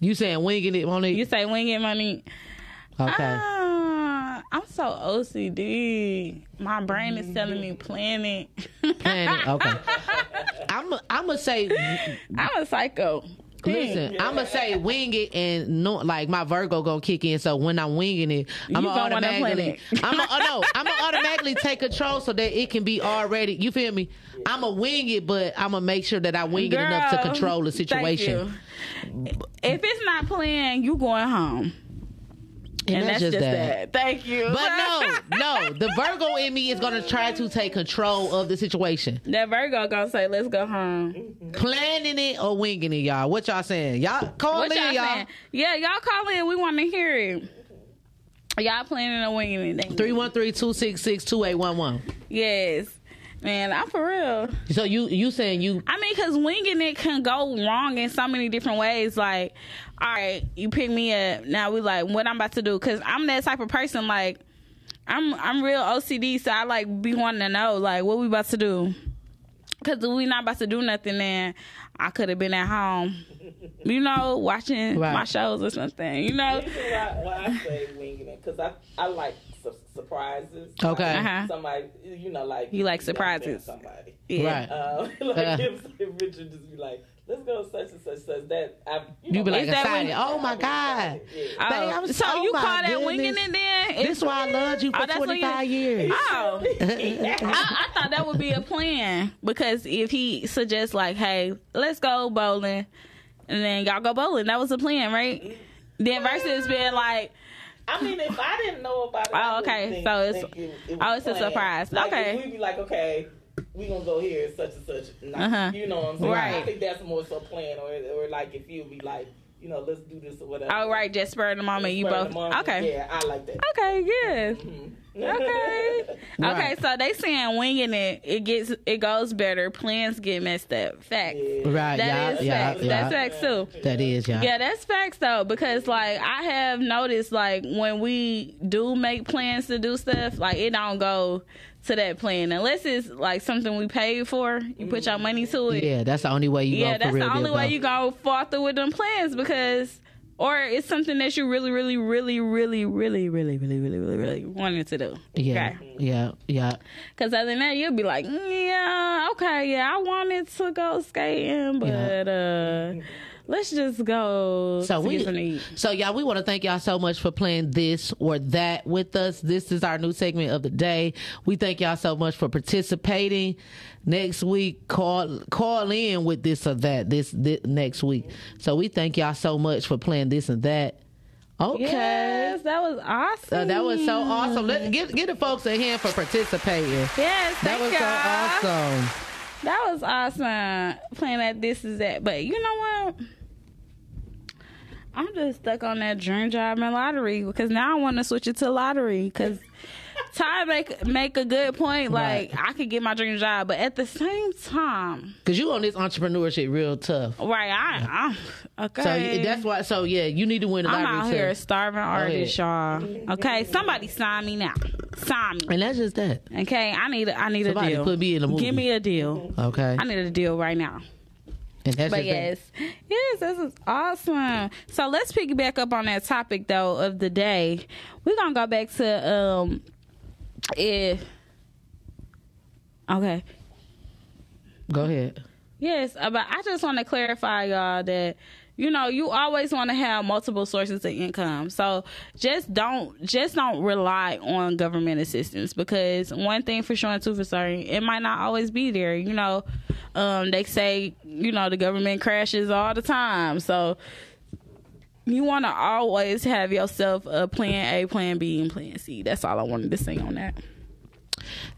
You saying winging it, Monique? You say winging it money. Okay. Ah, I'm so OCD. My brain is telling me plan it. Okay. I'm. I'm gonna say. I'm a psycho. Listen, I'm gonna say wing it and no, like my Virgo gonna kick in. So when I'm winging it, I'm You gonna automatically, I'm gonna, oh, no, I'm gonna automatically take control so that it can be already. You feel me? I'm gonna wing it, but I'm gonna make sure that I wing it enough to control the situation. If it's not planned, you going home. And, that's, just that. Thank you. But no, no, the Virgo in me is gonna try to take control of the situation. that Virgo gonna say, "Let's go home." Planning it or winging it, y'all. What y'all saying? Y'all call What in, y'all y'all. Yeah, y'all call in. We want to hear it. Y'all planning on winging it? 313-266-2811. Yes, man. I'm for real. So you you saying you I mean, because winging it can go wrong in so many different ways. Like, all right, you pick me up. Now we like what I'm about to do. Because I'm that type of person. Like, I'm I'm real OCD, so I like be wanting to know like what we about to do. Because if we not about to do nothing, then I could have been at home, you know, watching Right. my shows or something. You know, reason why, why I say winging it because I I like su- surprises. Okay. Like Uh-huh. Somebody, you know, like You like know, surprises. Somebody. yeah. right. Um, like Uh. if, if Richard just be like, "Let's go such and such such that," I, you, You know, be like that excited. when- Oh my God. Yeah. Oh, Babe, I'm so so- you oh call my that winging goodness. it then? This is why I loved you Oh, for that's what you- 25 years. Oh, I, I thought that would be a plan because if he suggests like, "Hey, let's go bowling," and then y'all go bowling, that was the plan, right? Then versus being like, I mean, if I didn't know about it, Oh, I okay. Think, So it's- it, it oh, was it's a surprise. Like, Okay. we'd be like, okay, we gonna go here, such and such. Not, Uh-huh. You know what I'm saying? Right. I think that's more so planned, or or like if you'd be like, you know, let's do this or whatever. All right, just spur of the moment. You both moment. okay? Yeah, I like that. Okay, mm-hmm. good. Okay. Right. Okay, so they saying winging it, it gets it goes better. Plans get messed up. Facts. Right. That is yeah, yeah, facts. yeah. That's facts too. That is, yeah. Yeah, that's facts though, because like I have noticed like when we do make plans to do stuff, like it don't go to that plan unless it's like something we paid for. You put your money to it. Yeah, that's the only way you Yeah, go for that's the only way you go fall through with them plans because or it's something that you really, really, really, really, really, really, really, really, really, really wanted to do. Yeah, yeah, yeah. Because other than that, you'll be like, "Mm, yeah, okay, yeah, I wanted to go skating, but uh, let's just go So we, get something to eat. so y'all, we want to thank y'all so much for playing this or that with us. This is our new segment of the day. We thank y'all so much for participating. Next week, call call in with this or that. This, this next week. So we thank y'all so much for playing this and that. Okay. Yes, that was awesome. Uh, that was so awesome. Let give give the folks a hand for participating. Yes, That thank was y'all. so awesome. That was awesome. Playing that this is that. But you know what? I'm just stuck on that dream job and lottery because now I want to switch it to lottery because Ty make make a good point. Like I could get my dream job, but at the same time, Cause you on this entrepreneurship real tough. right? I, I okay. So that's why. So yeah, you need to win the I'm out too. here a starving artist, y'all. Okay, somebody sign me now. Sign me. And that's just that. Okay, I need a, I need Somebody a deal. put me in a movie. Give me a deal. Okay. I need a deal right now. And that's But just that. yes, yes, this is awesome. So let's piggyback up on that topic though of the day. We're gonna go back to um, if okay, Go ahead. yes, uh, but I just want to clarify y'all that you know you always want to have multiple sources of income. So just don't just don't rely on government assistance because one thing for sure and two for certain, it might not always be there. You know, um, they say you know the government crashes all the time, so you want to always have yourself a plan A, plan B, and plan C. That's all I wanted to say on that.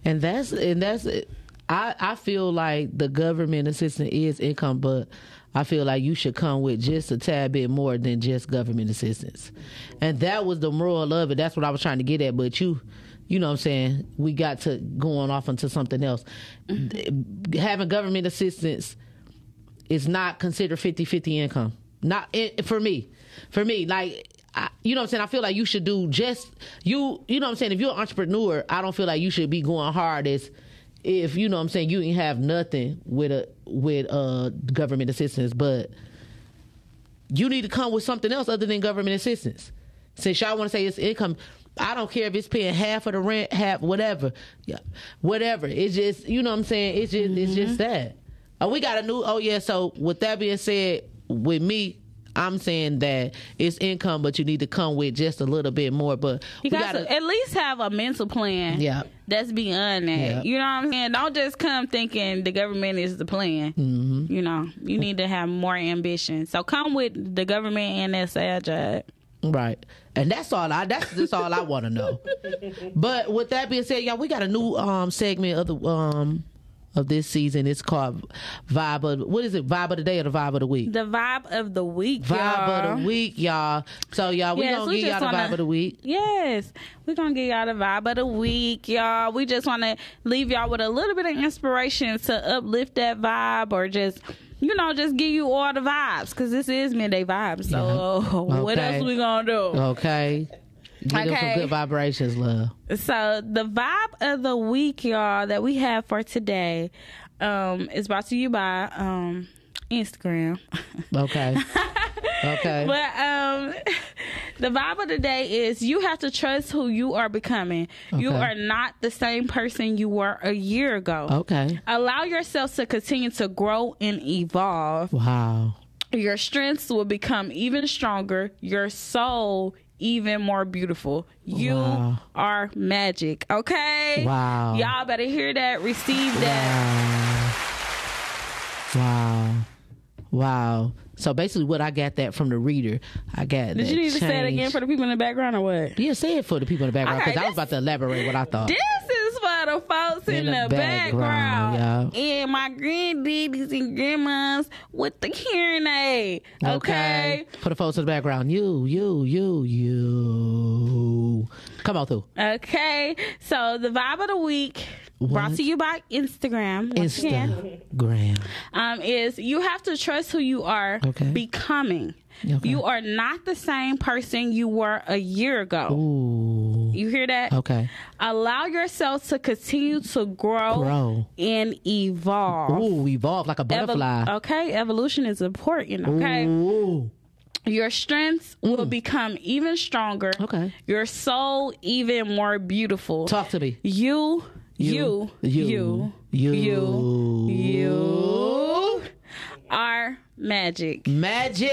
And that's and that's it. I I feel like the government assistance is income, but I feel like you should come with just a tad bit more than just government assistance. And that was the moral of it. That's what I was trying to get at. But you, you know what I'm saying? We got to going off into something else. Mm-hmm. Having government assistance is not considered 50 50 income. Not it, for me. For me, like, I, you know what I'm saying? I feel like you should do just, you, you know what I'm saying? If you're an entrepreneur, I don't feel like you should be going hard as if, you know what I'm saying, you ain't have nothing with a, with uh government assistance, but you need to come with something else other than government assistance. Since y'all want to say it's income, I don't care if it's paying half of the rent, half whatever, yeah, whatever. It's just you know what I'm saying. It's just it's just that. Oh, we got a new. Oh yeah. So with that being said, with me. I'm saying that it's income, but you need to come with just a little bit more. But You got gotta, at least have a mental plan. Yeah. That's beyond that. Yeah. You know what I'm saying? Don't just come thinking the government is the plan. Mm-hmm. You know, you need to have more ambition. So come with the government and that job. Right. And that's all I that's just all I want to know. But with that being said, y'all, we got a new um segment of the um of this season. It's called Vibe of what is it? Vibe of the day or the vibe of the week? The vibe of the week. Vibe y'all. of the week, y'all. So y'all, we Yes, gonna we give y'all the wanna- vibe of the week. Yes, we're gonna give y'all the vibe of the week, y'all. We just want to leave y'all with a little bit of inspiration to uplift that vibe, or just you know, just give you all the vibes because this is MiDday Vibez. So what Okay. else we gonna do? Okay. Get them Okay. some good vibrations, love. So the vibe of the week, y'all, that we have for today, um, is brought to you by um Instagram. Okay. okay. But um, the vibe of the day is you have to trust who you are becoming. You are not the same person you were a year ago. okay. Allow yourself to continue to grow and evolve. Wow. Your strengths will become even stronger. Your soul even more beautiful. You Wow. are magic. Okay. Wow. Y'all better hear that. Receive that. Wow. Wow. wow. So basically, what I got that from the reader. I got. That. Did you need to say it again for the people in the background or what? Yeah, say it for the people in the background Okay, because I was about to elaborate what I thought. This the folks in, the, background, and my granddaddies and grandmas with the hearing aid. Okay. Put the folks in the background. You, you, you, you. Come on through. Okay. So the vibe of the week. Brought to you by Instagram. Instagram. um, is you have to trust who you are Okay. becoming. Okay. You are not the same person you were a year ago. Ooh. You hear that? Okay. Allow yourself to continue to grow, Grow. and evolve. Ooh, evolve like a butterfly. okay, evolution is important. Okay, Ooh. your strengths will mm. become even stronger. Okay. your soul even more beautiful. Talk to me. You, you, You. you, You. you, you are magic. Magic.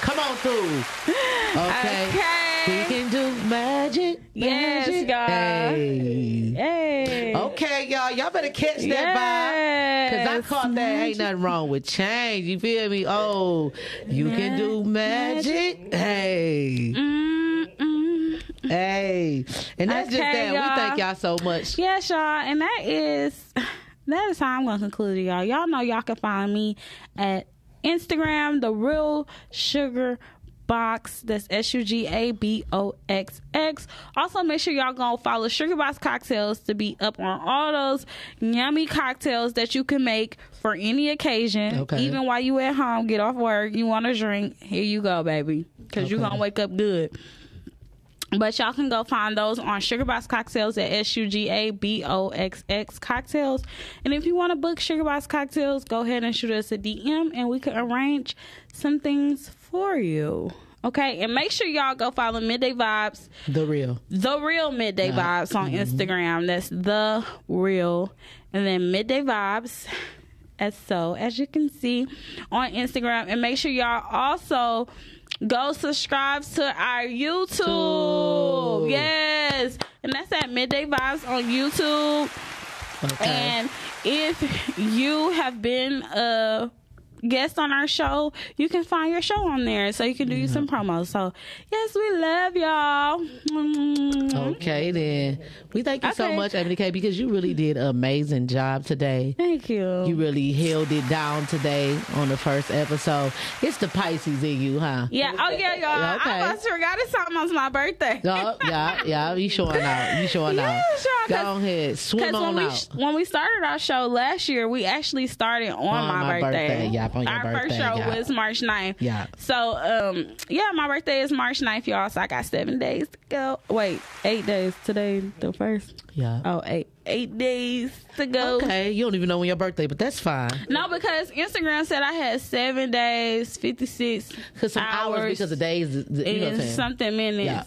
Come on through. Okay. Okay. We can do magic. Yes, magic. y'all. Hey. Hey. Okay, y'all. Y'all better catch that vibe. Cause I Yes, caught that. Ain't nothing wrong with change. You feel me? Oh, you can do magic. Hey. Mm-mm. Hey. And that's just that. We y'all. thank y'all so much. Yes, y'all, and that is that is how I'm gonna conclude it, y'all. Y'all know y'all can find me at Instagram, the real sugar box. That's S U G A B O X X. Also, make sure y'all gonna follow Sugar Box Cocktails to be up on all those yummy cocktails that you can make for any occasion. Okay. Even while you at home, get off work, you want to drink. Here you go, baby, because you're gonna wake up good. But y'all can go find those on Sugar Box Cocktails at S U G A B O X X Cocktails. And if you want to book Sugar Box Cocktails, go ahead and shoot us a DM and we can arrange some things for you. Okay, and make sure y'all go follow MiDday Vibez, The real. the real MiDday Vibez on Instagram. That's the real, and then MiDday Vibez. As so, as you can see on Instagram, and make sure y'all also go subscribe to our YouTube. Cool. Yes, and that's at MiDday Vibez on YouTube. Okay. And if you have been a guest on our show, you can find your show on there so you can do you some promos. So, yes, we love y'all. Okay then. We thank you so much, Ebony K, because you really did an amazing job today. Thank you. You really held it down today on the first episode. It's the Pisces in you, huh? yeah. Oh, yeah, y'all. Okay. I almost forgot it's almost my birthday. Yeah, yeah, yeah. You showing out. You showing Yeah, out. sure, Go ahead. Swim Because when on we out. when we started our show last year, we actually started on, On my, my birthday. birthday, yeah, on your our first show yeah. was March 9th. Yeah. So um yeah, my birthday is March 9th, y'all. So I got seven days to go. Wait, eight days today, the first. Yeah. Oh, eight eight days to go. Okay. You don't even know when your birthday, but that's fine. No, because Instagram said I had seven days, fifty six Because some hours, because of days. You know what I'm and something minutes. Yeah.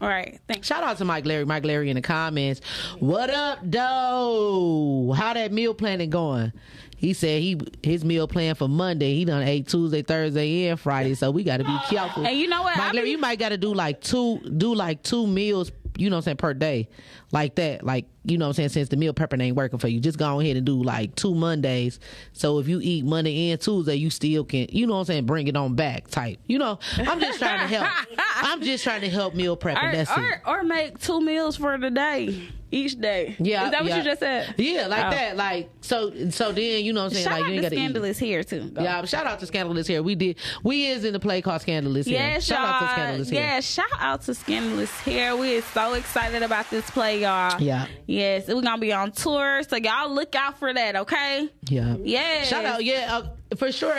All right, thanks. Shout out to Mike Larry. Mike Larry in the comments. What up, though? How that meal planning going? He said he his meal plan for Monday. He done ate Tuesday, Thursday, and Friday. So we got to be careful. And you know what? Mike I be- you might got to do like two, do like two meals. You know what I'm saying per day, like that. Like you know what I'm saying. Since the meal prepping ain't working for you, just go ahead and do like two Mondays. So if you eat Monday and Tuesday, you still can. You know what I'm saying. Bring it on back, type. You know. I'm just trying to help. I'm just trying to help meal prepping. Or, That's it. or, or make two meals for the day each day. Yeah, is that what yeah. you just said? Yeah, like Oh. that. Like so. So then you know what I'm saying. Shout like out you ain't got to eat. Scandalous here too. Go. Yeah, shout out to Scandalous here. We did. We is in the play called Scandalous here. Shout out to Scandalous here. Yeah, shout out to Scandalous here. We are so excited about this play, y'all. Yeah. Yes, we're gonna be on tour, so y'all look out for that, okay? Yeah. Yeah. Shout out, yeah, uh, for sure,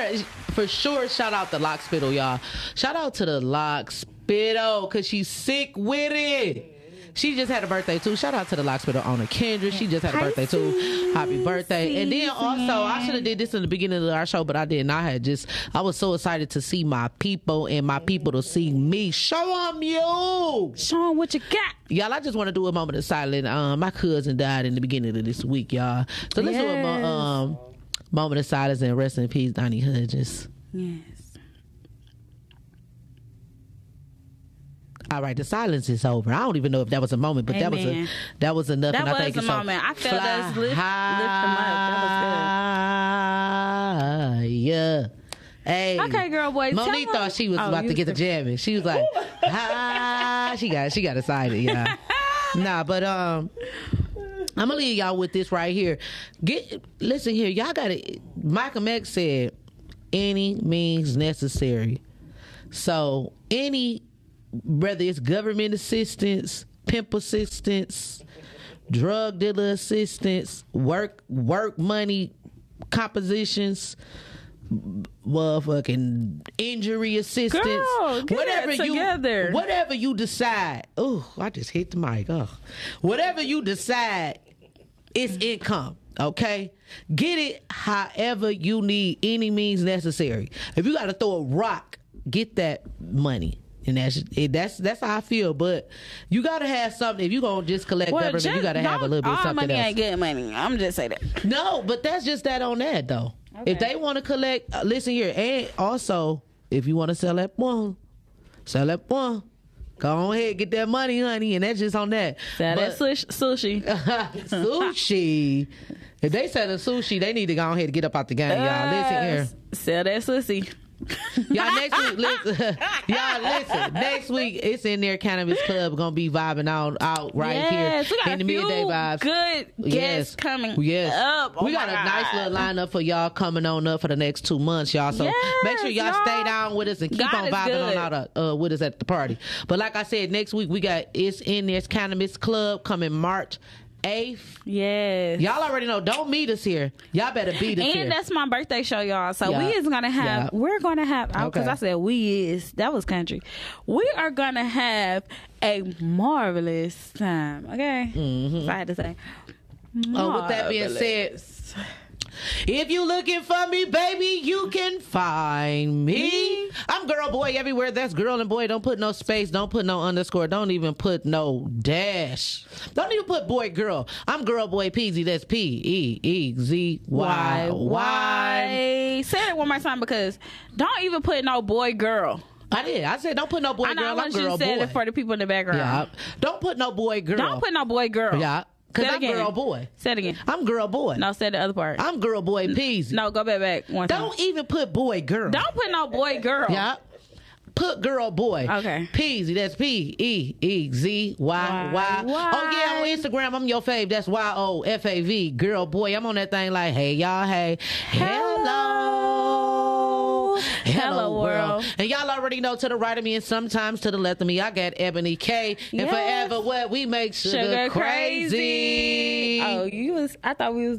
for sure. Shout out the Lock Spittle, y'all. Shout out to the Lock Spittle because she's sick with it. She just had a birthday too. Shout out to the Lock Spittle owner Kendra. She just had a birthday too. Happy birthday! And then also, I should have did this in the beginning of our show, but I didn't. I had just, I was so excited to see my people and my people to see me. Show them you. Show 'em what you got. Y'all, I just want to do a moment of silence. Um, my cousin died in the beginning of this week, y'all. So let's do a um moment of silence and rest in peace, Donnie Hudgens. Yes. All right, the silence is over. I don't even know if that was a moment, but that was a that was enough. That and I was think a it's so- moment. I felt us lift- lift 'em higher. Hey. Okay, girl, boy, Monique thought she was Oh, about to get the was- jamming. She was like, ah, she got she got excited, yeah. nah, but um, I'm gonna leave y'all with this right here. Get listen here, y'all got to. Michael X said, "Any means necessary." So any, whether it's government assistance, pimp assistance, drug dealer assistance, work work money compositions, motherfucking injury assistance, Girl, whatever you together. whatever you decide. Oh, I just hit the mic. Oh, whatever you decide, it's income. Okay, get it however you need, any means necessary. If you got to throw a rock, get that money. And that's it, that's that's how I feel. But you gotta have something. If you gonna just collect government, you gotta have a little bit of all something money else. ain't good money. I'm just saying that. No, but that's just that on that though. If they want to collect, uh, listen here, and also if you want to sell that one, sell that one. Go on ahead, get that money, honey, and that's just on that. Sell that But- sush- sushi. sushi. If they sell the sushi, they need to go ahead and get up out the game, y'all. Listen here. Uh, Sell that sushi. Y'all next week, listen. y'all listen. Next week, it's in there. Cannabis Club gonna be vibing out, out right yes, we here got in the MiDday Vibez. good guests coming Yes. up. Oh we got a nice little lineup for y'all coming on up for the next two months, y'all. So Yes, make sure y'all, y'all. stay down with us and keep God on vibing good. on out uh, with us at the party. But like I said, next week we got it's in there's Cannabis Club coming March eighth. Yes. Y'all already know. Don't meet us here. Y'all better beat us and here. that's my birthday show, y'all. So Yeah. we is gonna have, Yeah. we're gonna have, because Okay. I said we is, that was country. We are gonna have a marvelous time. Okay, so I had to say. Mm-hmm. Oh, with that being said, marvelous. If you're looking for me, baby, you can find me. I'm girl boy everywhere. That's girl and boy. Don't put no space. Don't put no underscore. Don't even put no dash. Don't even put boy girl. I'm girl boy Peezyy. That's P E E Z Y Y. Say it one more time because don't even put no boy girl. I did. I said don't put no boy I know girl. I I'm want you girl boy. it for the people in the background. yeah. Don't put no boy girl. Don't put no boy girl. Yeah. Cause I'm again. girl boy. Say it again. I'm girl boy. No, say the other part. I'm girl boy Peezyy. no, go back back one. Don't even put boy girl. Don't put no boy girl. Yeah. Put girl boy. Okay. Peezyy. That's P E E Z Y Y. Why? Oh yeah, on Instagram I'm your fave. That's Y O F A V. Girl boy. I'm on that thing like, hey y'all, hey. Hello. Hello, world. And y'all already know to the right of me and sometimes to the left of me, I got Ebony K. And Yes. forever what we make sugar, Sugar crazy. crazy. Oh, you was. I thought we was.